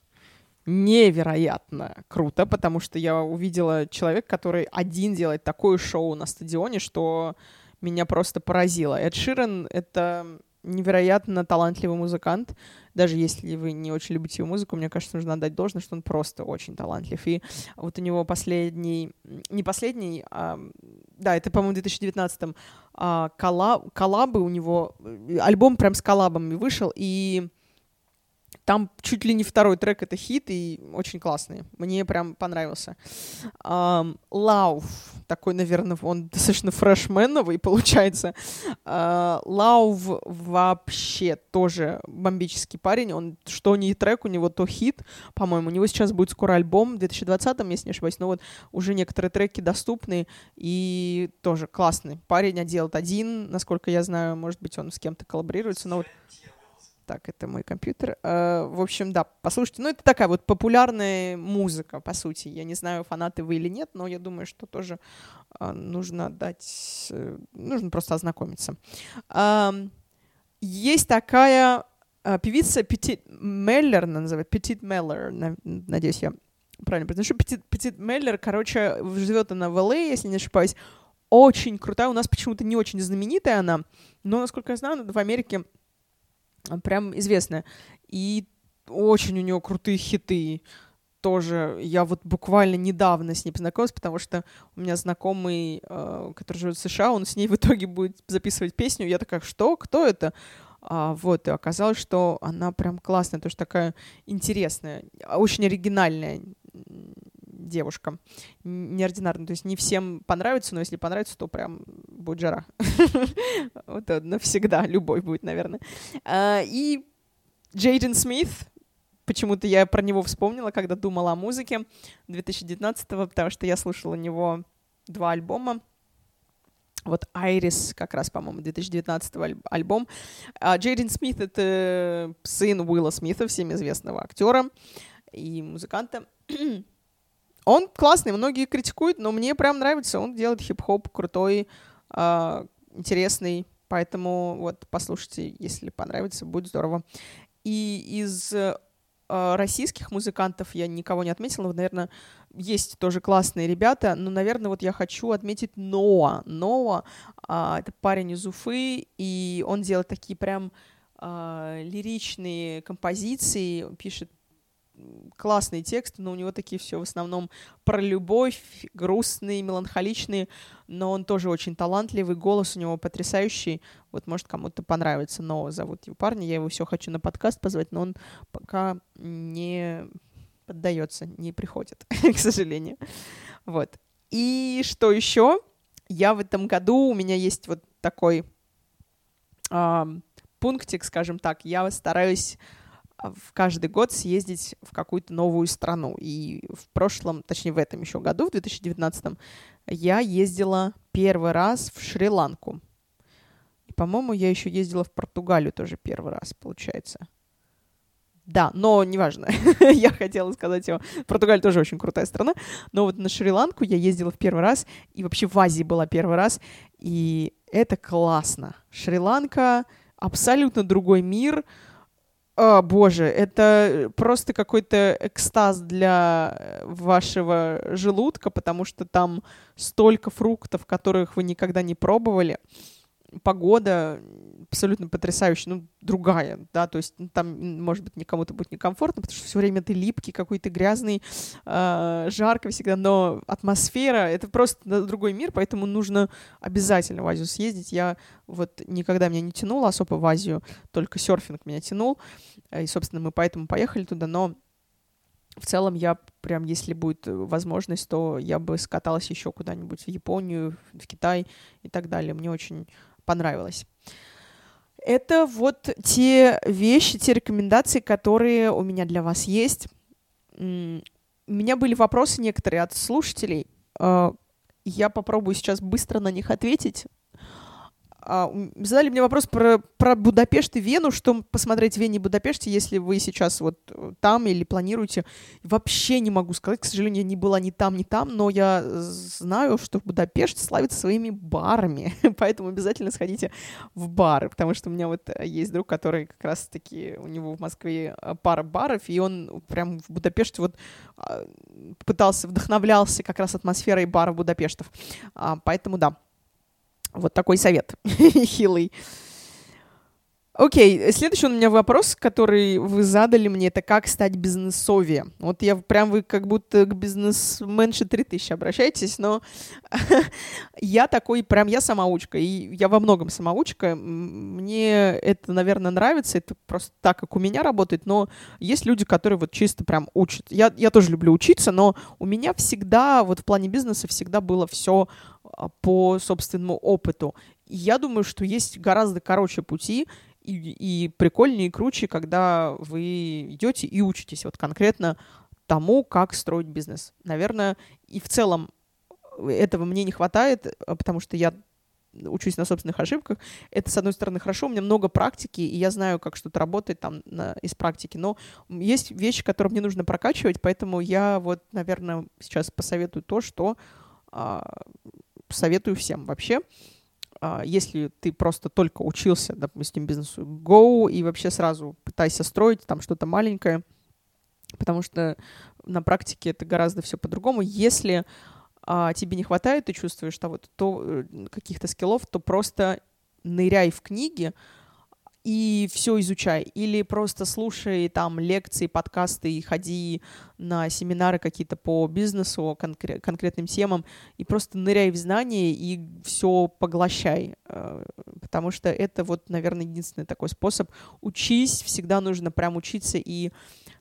невероятно круто, потому что я увидела человека, который один делает такое шоу на стадионе, что меня просто поразило. Эд Ширен — это невероятно талантливый музыкант. Даже если вы не очень любите его музыку, мне кажется, нужно отдать должное, что он просто очень талантлив. И вот у него последний, не последний, а, да, это, по-моему, в 2019-м, а, коллаб, коллабы у него, альбом прям с коллабами вышел, и там чуть ли не второй трек это хит, и очень классный. Мне прям понравился. Um, Lauv, такой, наверное, он достаточно фрешменовый получается. Uh, Lauv вообще тоже бомбический парень. Он что ни трек, у него то хит, по-моему. У него сейчас будет скоро альбом в 2020-м, если не ошибаюсь. Но вот уже некоторые треки доступны, и тоже классный. Парень делает один, насколько я знаю, может быть, он с кем-то коллаборируется, но вот так, это мой компьютер. Э, в общем, да, послушайте. Ну, это такая вот популярная музыка, по сути. Я не знаю, фанаты вы или нет, но я думаю, что тоже э, нужно дать... Э, нужно просто ознакомиться. Есть такая певица Петит Меллер, она называется, Петит Меллер, надеюсь, я правильно произношу. Петит, Петит Меллер, короче, живет она в ЛА, если не ошибаюсь. Очень крутая. У нас почему-то не очень знаменитая она, но, насколько я знаю, в Америке прям известная. И очень у нее крутые хиты тоже. Я вот буквально недавно с ней познакомилась, потому что у меня знакомый, э, который живет в США, он с ней в итоге будет записывать песню. Я такая, что? Кто это? А, вот, и оказалось, что она прям классная, тоже такая интересная, очень оригинальная девушка. Неординарная. То есть не всем понравится, но если понравится, то прям будет жара. Вот навсегда. Любой будет, наверное. А, и Джейден Смит, почему-то я про него вспомнила, когда думала о музыке 2019-го, потому что я слушала у него два альбома. Вот «Айрис» как раз, по-моему, 2019 альбом. А Джейден Смит — это сын Уилла Смита, всем известного актера и музыканта. Он классный, многие критикуют, но мне прям нравится. Он делает хип-хоп крутой, э, интересный. Поэтому вот послушайте, если понравится, будет здорово. И из э, российских музыкантов я никого не отметила. Наверное, есть тоже классные ребята, но, наверное, вот я хочу отметить Ноа. Ноа э, — это парень из Уфы, и он делает такие прям лиричные композиции, пишет классные тексты, но у него такие все в основном про любовь, грустные, меланхоличные, но он тоже очень талантливый, голос у него потрясающий. Вот, может, кому-то понравится, но зовут его парня, я его все хочу на подкаст позвать, но он пока не поддается, не приходит, к сожалению. Вот. И что еще? Я в этом году, у меня есть вот такой пунктик, скажем так, я стараюсь в каждый год съездить в какую-то новую страну. И в прошлом, точнее в этом еще году, в 2019, я ездила первый раз в Шри-Ланку. И, по-моему, я еще ездила в Португалию тоже первый раз, получается. Да, но неважно. я хотела сказать его. Португалия тоже очень крутая страна. Но вот на Шри-Ланку я ездила в первый раз. И вообще в Азии была первый раз. И это классно. Шри-Ланка абсолютно другой мир. О, боже, это просто какой-то экстаз для вашего желудка, потому что там столько фруктов, которых вы никогда не пробовали. Погода абсолютно потрясающая, ну, другая, да, то есть ну, там, может быть, никому-то будет некомфортно, потому что все время ты липкий, какой-то грязный, э, жарко всегда, но атмосфера — это просто другой мир, поэтому нужно обязательно в Азию съездить. Я вот никогда меня не тянула особо в Азию, только серфинг меня тянул, э, и, собственно, мы поэтому поехали туда, но в целом я прям, если будет возможность, то я бы скаталась еще куда-нибудь в Японию, в Китай и так далее. Мне очень понравилось. Это вот те вещи, те рекомендации, которые у меня для вас есть. У меня были вопросы некоторые от слушателей. А, я попробую сейчас быстро на них ответить. А, задали мне вопрос про, про Будапешт и Вену, что посмотреть в Вене и Будапеште, если вы сейчас вот э, там или планируете. Вообще не могу сказать, к сожалению, я не была ни там, ни там, но я знаю, что Будапешт славится своими барами, поэтому обязательно сходите в бары, потому что у меня вот э, есть друг, который как раз-таки, у него в Москве э, пара баров, и он прям в Будапеште вот а, пытался, вдохновлялся как раз атмосферой баров Будапештов. А, поэтому да, вот такой совет хилый. Окей, следующий у меня вопрос, который вы задали мне, это как стать бизнесовее. Вот я прям, вы как будто к бизнесменше 3000 обращаетесь, но я такой, прям я самоучка, и я во многом самоучка. Мне это, наверное, нравится, это просто так, как у меня работает, но есть люди, которые вот чисто прям учат. Я, я тоже люблю учиться, но у меня всегда, вот в плане бизнеса всегда было все а, по собственному опыту. я думаю, что есть гораздо короче пути, и, и прикольнее и круче, когда вы идете и учитесь вот конкретно тому, как строить бизнес. Наверное, и в целом этого мне не хватает, а, потому что я учусь на собственных ошибках. Это, с одной стороны, хорошо, у меня много практики, и я знаю, как что-то работает там на, из практики, но есть вещи, которые мне нужно прокачивать, поэтому я вот, наверное, сейчас посоветую то, что а, советую всем вообще. А, если ты просто только учился, допустим, бизнесу Go и вообще сразу пытайся строить там что-то маленькое, потому что на практике это гораздо все по-другому. Если а, тебе не хватает, ты чувствуешь того, то, э, каких-то скиллов, то просто ныряй в книги, и все изучай. Или просто слушай там лекции, подкасты и ходи на семинары какие-то по бизнесу, конкре- конкретным темам, и просто ныряй в знания и все поглощай. Э, потому что это вот, наверное, единственный такой способ. Учись, всегда нужно прям учиться, и,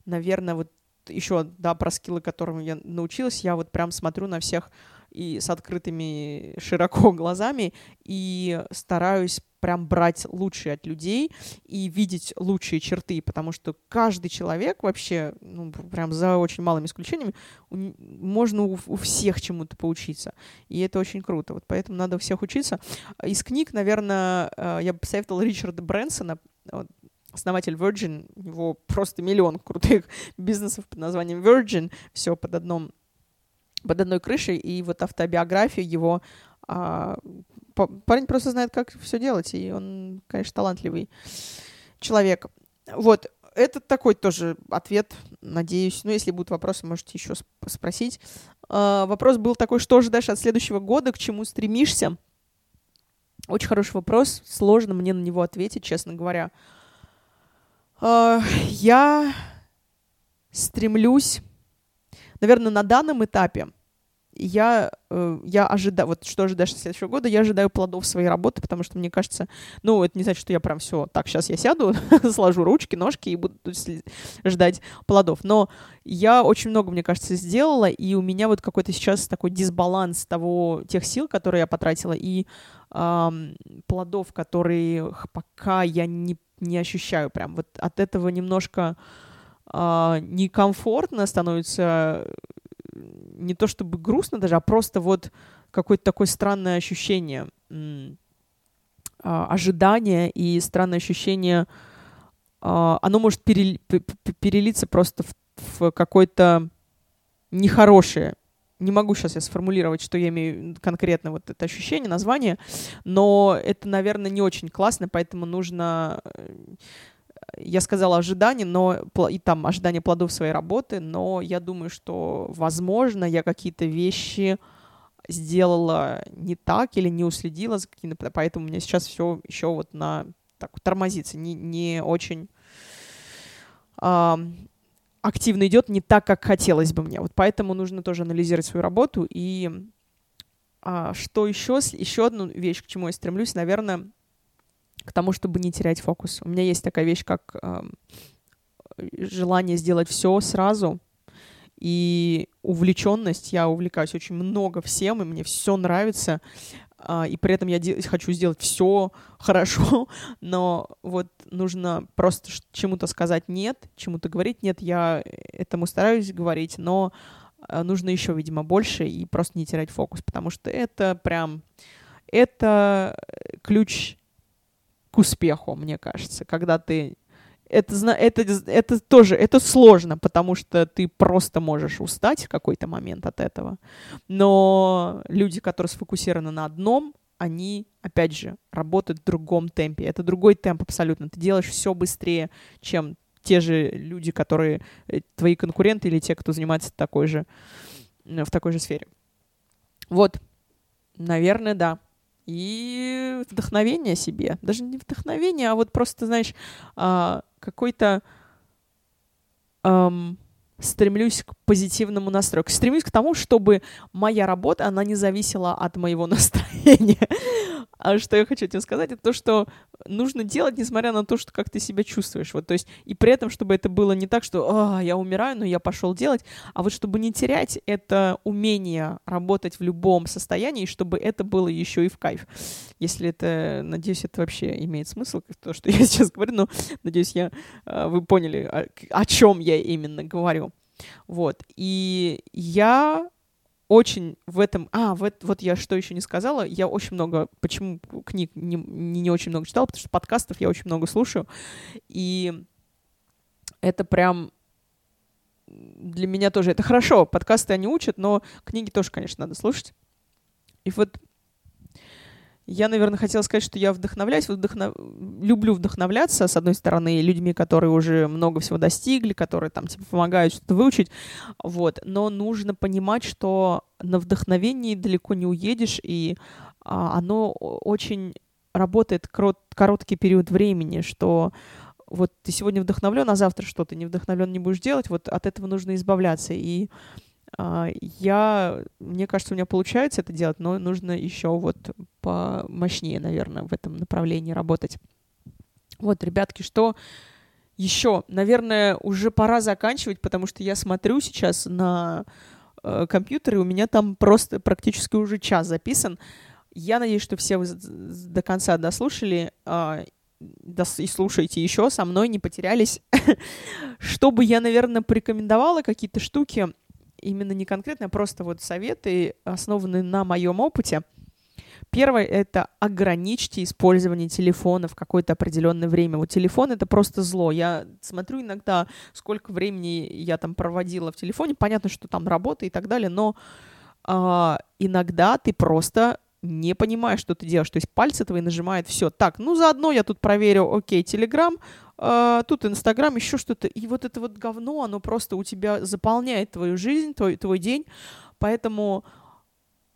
наверное, вот еще, да, про скиллы, которым я научилась, я вот прям смотрю на всех и с открытыми широко глазами и стараюсь прям брать лучшие от людей и видеть лучшие черты, потому что каждый человек вообще, ну, прям за очень малыми исключениями, можно у, у всех чему-то поучиться. И это очень круто. Вот поэтому надо у всех учиться. Из книг, наверное, э, я бы посоветовала Ричарда Брэнсона, основатель Virgin, у него просто миллион крутых бизнесов под названием Virgin, все под одном под одной крышей, и вот автобиография его а, парень просто знает, как все делать, и он, конечно, талантливый человек. Вот. это такой тоже ответ, надеюсь. Ну, если будут вопросы, можете еще спросить. А, вопрос был такой, что ожидаешь от следующего года, к чему стремишься? Очень хороший вопрос, сложно мне на него ответить, честно говоря. А, я стремлюсь, наверное, на данном этапе я, э, я ожидаю, вот что ожидаешь следующего года, я ожидаю плодов своей работы, потому что мне кажется, ну, это не значит, что я прям все, так, сейчас я сяду, сложу ручки, ножки и буду ждать плодов. Но я очень много, мне кажется, сделала, и у меня вот какой-то сейчас такой дисбаланс того, тех сил, которые я потратила, и эм, плодов, которые пока я не, не ощущаю прям. Вот от этого немножко некомфортно становится не то чтобы грустно даже, а просто вот какое-то такое странное ощущение а, ожидания и странное ощущение, а, оно может перелиться просто в, в какое-то нехорошее. Не могу сейчас я сформулировать, что я имею конкретно вот это ощущение, название, но это, наверное, не очень классно, поэтому нужно э, я сказала ожидание, но и там ожидание плодов своей работы, но я думаю, что, возможно, я какие-то вещи сделала не так или не уследила за какими-то, поэтому у меня сейчас все еще вот на так тормозится, не, не очень э, активно идет, не так, как хотелось бы мне. Вот поэтому нужно тоже анализировать свою работу. И э, что еще? Еще одну вещь, к чему я стремлюсь, наверное, к тому, чтобы не терять фокус. У меня есть такая вещь, как э, желание сделать все сразу и увлеченность. Я увлекаюсь очень много всем, и мне все нравится. Uh, и при этом я де- хочу сделать все хорошо, но вот нужно просто чему-то сказать нет, чему-то говорить нет. Я этому стараюсь говорить, но uh, нужно еще, видимо, больше и просто не терять фокус, потому что это прям это ключ к успеху, мне кажется, когда ты это, это, это тоже, это сложно, потому что ты просто можешь устать в какой-то момент от этого. Но люди, которые сфокусированы на одном, они, опять же, работают в другом темпе. Это другой темп абсолютно. Ты делаешь все быстрее, чем те же люди, которые э, твои конкуренты или те, кто занимается такой же, в такой же сфере. Вот, наверное, да и вдохновение себе. Даже не вдохновение, а вот просто, знаешь, а, какой-то эм, стремлюсь к позитивному настрою. Стремлюсь к тому, чтобы моя работа, она не зависела от моего настроения. А что я хочу тебе сказать, это то, что нужно делать, несмотря на то, что как ты себя чувствуешь. Вот, то есть, и при этом, чтобы это было не так, что а, я умираю, но я пошел делать, а вот чтобы не терять это умение работать в любом состоянии, чтобы это было еще и в кайф. Если это, надеюсь, это вообще имеет смысл, то, что я сейчас говорю, но надеюсь, я, а, вы поняли, о, о чем я именно говорю. Вот. И я очень в этом... А, вот, вот я что еще не сказала. Я очень много... Почему книг не, не, не очень много читала? Потому что подкастов я очень много слушаю. И это прям для меня тоже... Это хорошо, подкасты они учат, но книги тоже, конечно, надо слушать. И вот я, наверное, хотела сказать, что я вдохновляюсь, вдохнов... люблю вдохновляться, с одной стороны, людьми, которые уже много всего достигли, которые там типа помогают что-то выучить, вот. Но нужно понимать, что на вдохновении далеко не уедешь, и а, оно очень работает крот... короткий период времени, что вот ты сегодня вдохновлен, а завтра что ты не вдохновлен не будешь делать, вот от этого нужно избавляться. И я, мне кажется, у меня получается это делать, но нужно еще вот помощнее, наверное, в этом направлении работать. Вот, ребятки, что еще? Наверное, уже пора заканчивать, потому что я смотрю сейчас на э, компьютер, и у меня там просто практически уже час записан. Я надеюсь, что все вы до конца дослушали э, и слушаете еще со мной, не потерялись. Чтобы я, наверное, порекомендовала какие-то штуки, именно не конкретно, а просто вот советы, основанные на моем опыте. Первое — это ограничьте использование телефона в какое-то определенное время. Вот телефон — это просто зло. Я смотрю иногда, сколько времени я там проводила в телефоне. Понятно, что там работа и так далее, но э, иногда ты просто не понимаешь, что ты делаешь. То есть пальцы твои нажимают все. Так, ну заодно я тут проверю, окей, Телеграм, э, тут Инстаграм, еще что-то. И вот это вот говно, оно просто у тебя заполняет твою жизнь, твой, твой день. Поэтому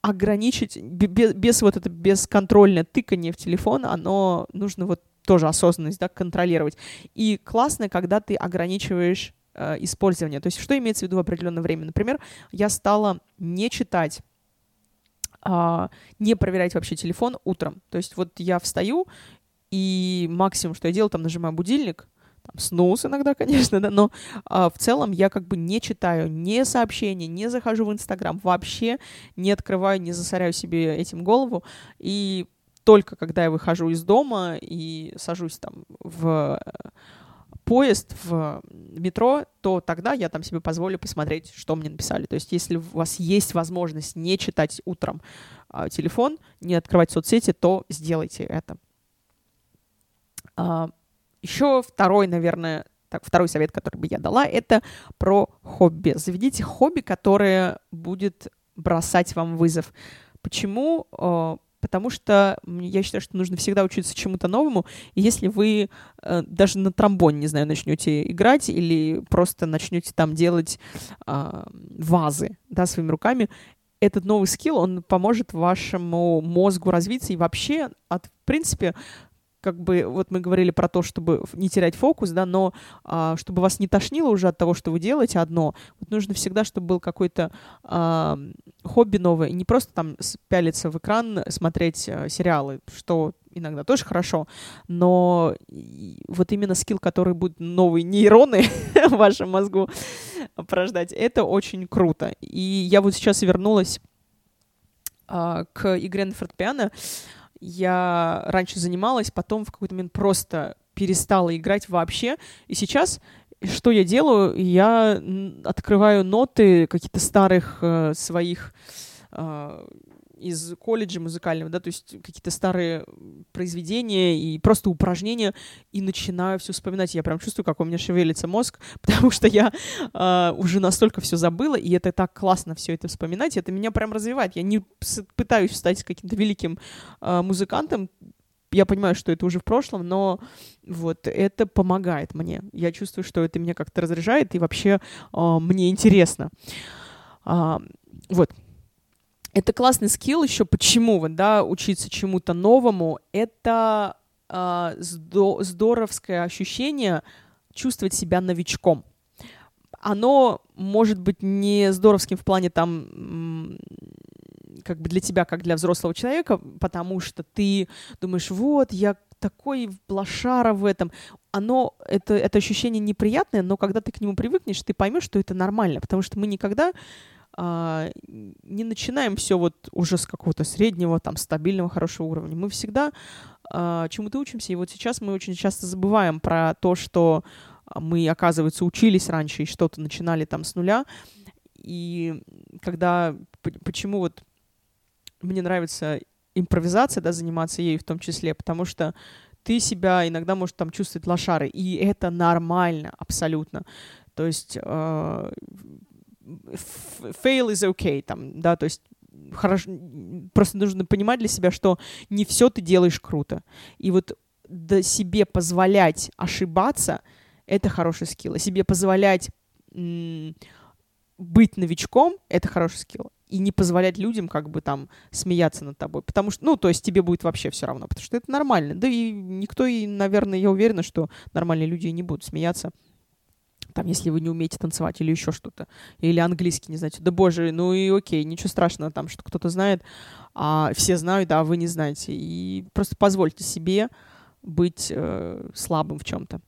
ограничить без, без вот это бесконтрольное тыкание в телефон, оно нужно вот тоже осознанность, да, контролировать. И классно, когда ты ограничиваешь э, использование. То есть что имеется в виду в определенное время? Например, я стала не читать а, не проверять вообще телефон утром. То есть вот я встаю, и максимум, что я делаю, там нажимаю будильник, там, снус иногда, конечно, да, но а, в целом я как бы не читаю ни сообщения, не захожу в Инстаграм, вообще не открываю, не засоряю себе этим голову, и только когда я выхожу из дома и сажусь там в поезд в метро, то тогда я там себе позволю посмотреть, что мне написали. То есть если у вас есть возможность не читать утром а, телефон, не открывать соцсети, то сделайте это. А, еще второй, наверное, так, второй совет, который бы я дала, это про хобби. Заведите хобби, которое будет бросать вам вызов. Почему? Потому что я считаю, что нужно всегда учиться чему-то новому. И если вы э, даже на тромбоне, не знаю, начнете играть или просто начнете там делать э, вазы, да, своими руками, этот новый скилл, он поможет вашему мозгу развиться и вообще, от, в принципе, как бы, вот мы говорили про то, чтобы не терять фокус, да, но а, чтобы вас не тошнило уже от того, что вы делаете одно, вот нужно всегда, чтобы был какой-то а, хобби новое, не просто там пялиться в экран, смотреть а, сериалы, что иногда тоже хорошо, но вот именно скилл, который будет новые нейроны в вашем мозгу порождать, это очень круто. И я вот сейчас вернулась а, к игре на фортепиано, я раньше занималась, потом в какой-то момент просто перестала играть вообще. И сейчас что я делаю? Я открываю ноты каких-то старых э, своих э, из колледжа музыкального, да, то есть какие-то старые произведения и просто упражнения, и начинаю все вспоминать. Я прям чувствую, как у меня шевелится мозг, потому что я э, уже настолько все забыла, и это так классно все это вспоминать, это меня прям развивает. Я не пытаюсь стать каким-то великим э, музыкантом, я понимаю, что это уже в прошлом, но вот это помогает мне. Я чувствую, что это меня как-то разряжает, и вообще э, мне интересно. А, вот, это классный скилл еще. Почему, вот, да, учиться чему-то новому? Это э, здо- здоровское ощущение чувствовать себя новичком. Оно может быть не здоровским в плане там как бы для тебя, как для взрослого человека, потому что ты думаешь, вот, я такой блошара в этом. Оно, это, это ощущение неприятное, но когда ты к нему привыкнешь, ты поймешь, что это нормально, потому что мы никогда а, не начинаем все вот уже с какого-то среднего, там, стабильного, хорошего уровня. Мы всегда а, чему-то учимся, и вот сейчас мы очень часто забываем про то, что мы, оказывается, учились раньше и что-то начинали там с нуля. И когда, почему вот мне нравится импровизация, да, заниматься ею в том числе, потому что ты себя иногда можешь там чувствовать лошары, и это нормально абсолютно. То есть э, fail is okay, там, да, то есть хорошо, просто нужно понимать для себя, что не все ты делаешь круто. И вот да, себе позволять ошибаться — это хороший скилл. А себе позволять быть новичком — это хороший скилл. И не позволять людям как бы там смеяться над тобой. Потому что, ну, то есть тебе будет вообще все равно, потому что это нормально. Да и никто, и, наверное, я уверена, что нормальные люди не будут смеяться там, если вы не умеете танцевать или еще что-то, или английский не знаете, да боже, ну и окей, ничего страшного там, что кто-то знает, а все знают, а вы не знаете, и просто позвольте себе быть э, слабым в чем-то.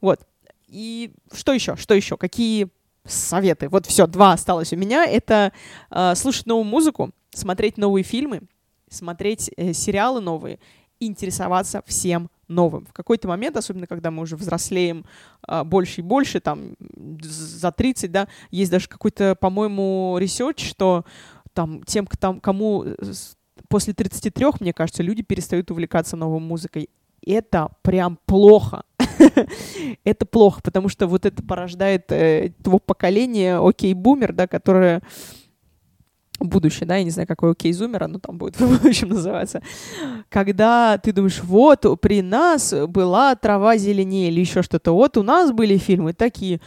Вот. И что еще? Что еще? Какие советы? Вот все, два осталось у меня. Это э, слушать новую музыку, смотреть новые фильмы, смотреть э, сериалы новые, интересоваться всем новым. В какой-то момент, особенно когда мы уже взрослеем а, больше и больше, там, за 30, да, есть даже какой-то, по-моему, research, что там тем, там, кому э, после 33, мне кажется, люди перестают увлекаться новой музыкой. Это прям плохо. это плохо, потому что вот это порождает э, того поколения, окей, бумер, да, которое будущее, да, я не знаю, какой окей зумера, но там будет в будущем называться, когда ты думаешь, вот при нас была трава зеленее или еще что-то, вот у нас были фильмы такие,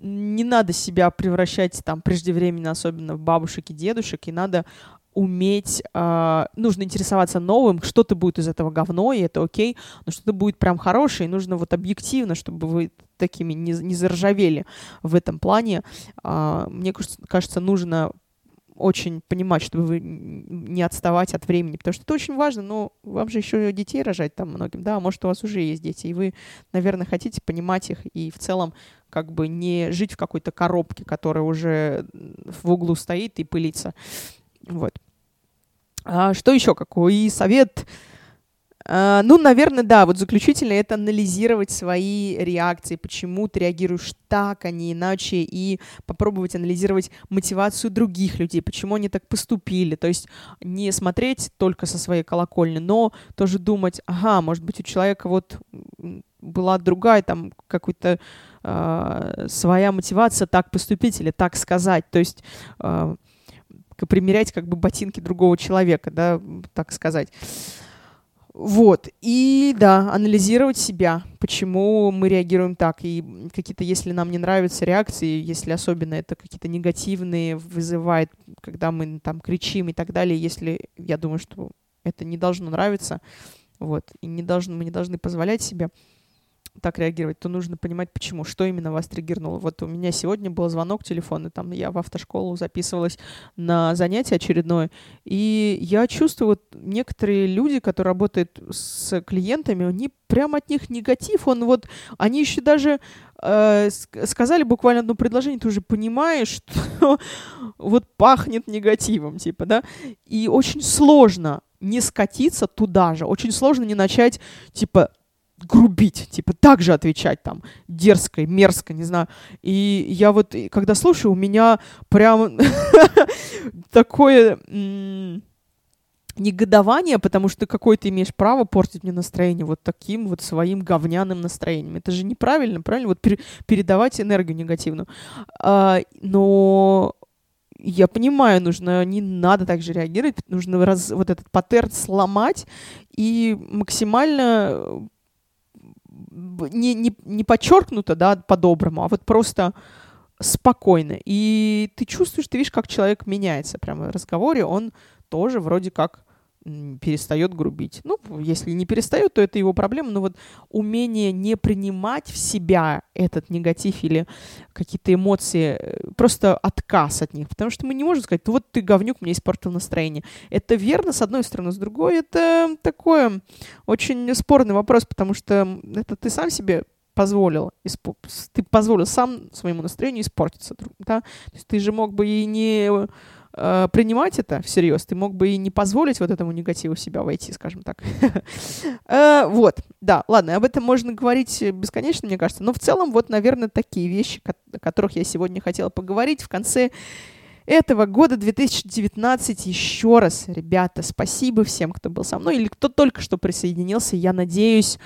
не надо себя превращать там преждевременно, особенно в бабушек и дедушек, и надо уметь, э, нужно интересоваться новым, что-то будет из этого говно, и это окей, но что-то будет прям хорошее, и нужно вот объективно, чтобы вы такими не, не заржавели в этом плане. Э, мне кажется, нужно очень понимать, чтобы вы не отставать от времени, потому что это очень важно, но вам же еще детей рожать там многим, да, может, у вас уже есть дети, и вы, наверное, хотите понимать их и в целом как бы не жить в какой-то коробке, которая уже в углу стоит и пылится. Вот. А что еще? Какой совет? Uh, ну, наверное, да, вот заключительно это анализировать свои реакции, почему ты реагируешь так, а не иначе, и попробовать анализировать мотивацию других людей, почему они так поступили. То есть не смотреть только со своей колокольни, но тоже думать, ага, может быть, у человека вот была другая там какой-то э, своя мотивация так поступить или так сказать. То есть э, примерять как бы ботинки другого человека, да, так сказать. Вот. И да, анализировать себя, почему мы реагируем так. И какие-то, если нам не нравятся реакции, если особенно это какие-то негативные вызывает, когда мы там кричим и так далее, если я думаю, что это не должно нравиться, вот, и не должно, мы не должны позволять себе так реагировать, то нужно понимать, почему, что именно вас триггернуло. Вот у меня сегодня был звонок телефонный, там я в автошколу записывалась на занятие очередное, и я чувствую, вот некоторые люди, которые работают с клиентами, они прям от них негатив, он вот, они еще даже э, сказали буквально одно предложение, ты уже понимаешь, что вот пахнет негативом, типа, да, и очень сложно не скатиться туда же, очень сложно не начать, типа, грубить, типа так же отвечать там, дерзко, мерзко, не знаю. И я вот, когда слушаю, у меня прям такое негодование, потому что какое ты имеешь право портить мне настроение вот таким вот своим говняным настроением. Это же неправильно, правильно? Вот передавать энергию негативную. А, но я понимаю, нужно, не надо так же реагировать, нужно раз, вот этот паттерн сломать и максимально не, не, не подчеркнуто, да, по-доброму, а вот просто спокойно. И ты чувствуешь, ты видишь, как человек меняется прямо в разговоре, он тоже вроде как перестает грубить. Ну, если не перестает, то это его проблема, но вот умение не принимать в себя этот негатив или какие-то эмоции, э, просто отказ от них, потому что мы не можем сказать, ну вот ты говнюк, мне испортил настроение. Это верно, с одной стороны, с другой это такое очень спорный вопрос, потому что это ты сам себе позволил, ты позволил сам своему настроению испортиться, да? То есть ты же мог бы и не э, принимать это всерьез, ты мог бы и не позволить вот этому негативу себя войти, скажем так. э, вот, да, ладно, об этом можно говорить бесконечно, мне кажется, но в целом вот, наверное, такие вещи, о которых я сегодня хотела поговорить в конце этого года 2019. Еще раз, ребята, спасибо всем, кто был со мной или кто только что присоединился. Я надеюсь,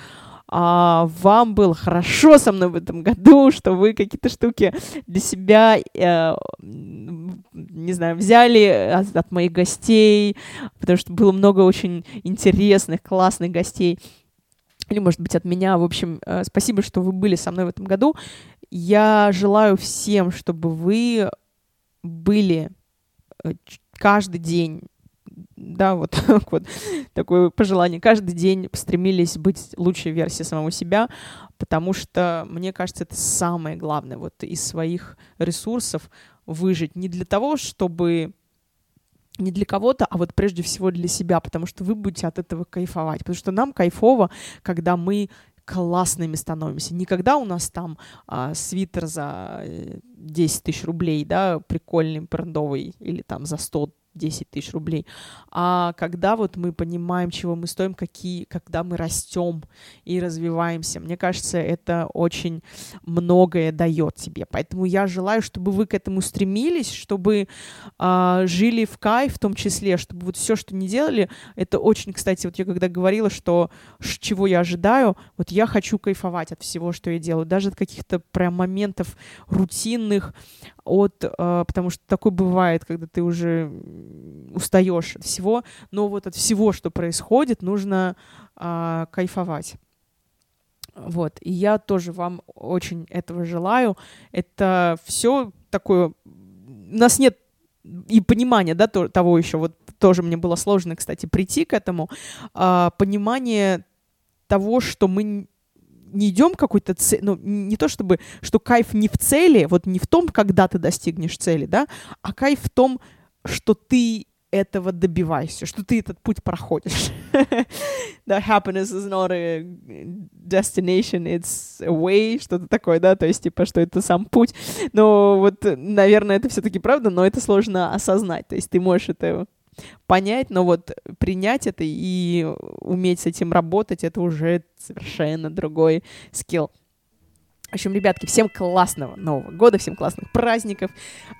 а, вам было хорошо со мной в этом году, что вы какие-то штуки для себя, э, не знаю, взяли от, от моих гостей, потому что было много очень интересных, классных гостей. Или, может быть, от меня. В общем, э, спасибо, что вы были со мной в этом году. Я желаю всем, чтобы вы были э, каждый день да, вот так вот, такое пожелание. Каждый день стремились быть лучшей версией самого себя, потому что, мне кажется, это самое главное, вот из своих ресурсов выжить. Не для того, чтобы не для кого-то, а вот прежде всего для себя, потому что вы будете от этого кайфовать. Потому что нам кайфово, когда мы классными становимся. Никогда у нас там а, свитер за 10 э, тысяч рублей, да, прикольный, брендовый, или там за 100 10 тысяч рублей, а когда вот мы понимаем, чего мы стоим, какие, когда мы растем и развиваемся. Мне кажется, это очень многое дает тебе. Поэтому я желаю, чтобы вы к этому стремились, чтобы а, жили в кайф в том числе, чтобы вот все, что не делали, это очень, кстати, вот я когда говорила, что чего я ожидаю, вот я хочу кайфовать от всего, что я делаю, даже от каких-то прям моментов рутинных, от, э, потому что такое бывает, когда ты уже устаешь от всего, но вот от всего, что происходит, нужно э, кайфовать. Вот, и я тоже вам очень этого желаю. Это все такое... У нас нет и понимания, да, то, того еще, вот тоже мне было сложно, кстати, прийти к этому, а, понимание того, что мы не идем какой-то цель, ну, не то чтобы, что кайф не в цели, вот не в том, когда ты достигнешь цели, да, а кайф в том, что ты этого добивайся, что ты этот путь проходишь. да, happiness is not a destination, it's a way, что-то такое, да, то есть, типа, что это сам путь. Но вот, наверное, это все-таки правда, но это сложно осознать. То есть ты можешь это понять, но вот принять это и уметь с этим работать, это уже совершенно другой скилл. В общем, ребятки, всем классного Нового года, всем классных праздников.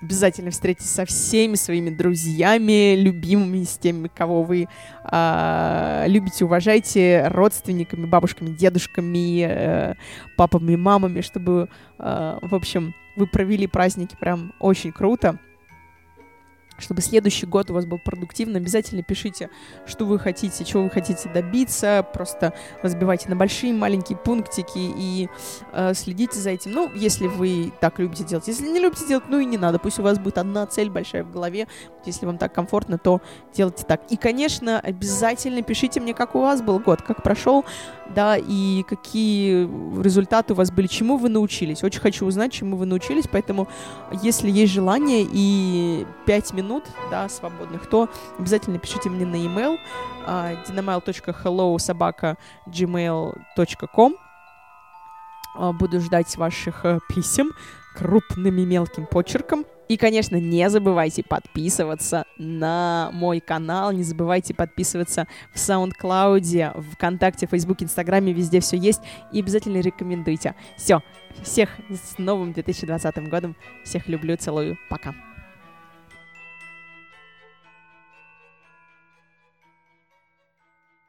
Обязательно встретитесь со всеми своими друзьями, любимыми, с теми, кого вы э, любите, уважаете, родственниками, бабушками, дедушками, э, папами, мамами, чтобы, э, в общем, вы провели праздники прям очень круто чтобы следующий год у вас был продуктивный, обязательно пишите, что вы хотите, чего вы хотите добиться, просто разбивайте на большие, маленькие пунктики и э, следите за этим. Ну, если вы так любите делать. Если не любите делать, ну и не надо, пусть у вас будет одна цель большая в голове, если вам так комфортно, то делайте так. И, конечно, обязательно пишите мне, как у вас был год, как прошел, да, и какие результаты у вас были, чему вы научились. Очень хочу узнать, чему вы научились, поэтому, если есть желание и 5 минут, да, свободных, то обязательно пишите мне на e-mail uh, dynamail.hello собака gmail.com uh, Буду ждать ваших uh, писем крупным и мелким почерком. И, конечно, не забывайте подписываться на мой канал, не забывайте подписываться в SoundCloud, ВКонтакте, Фейсбуке, Инстаграме, везде все есть. И обязательно рекомендуйте. Все, всех с новым 2020 годом. Всех люблю, целую, пока.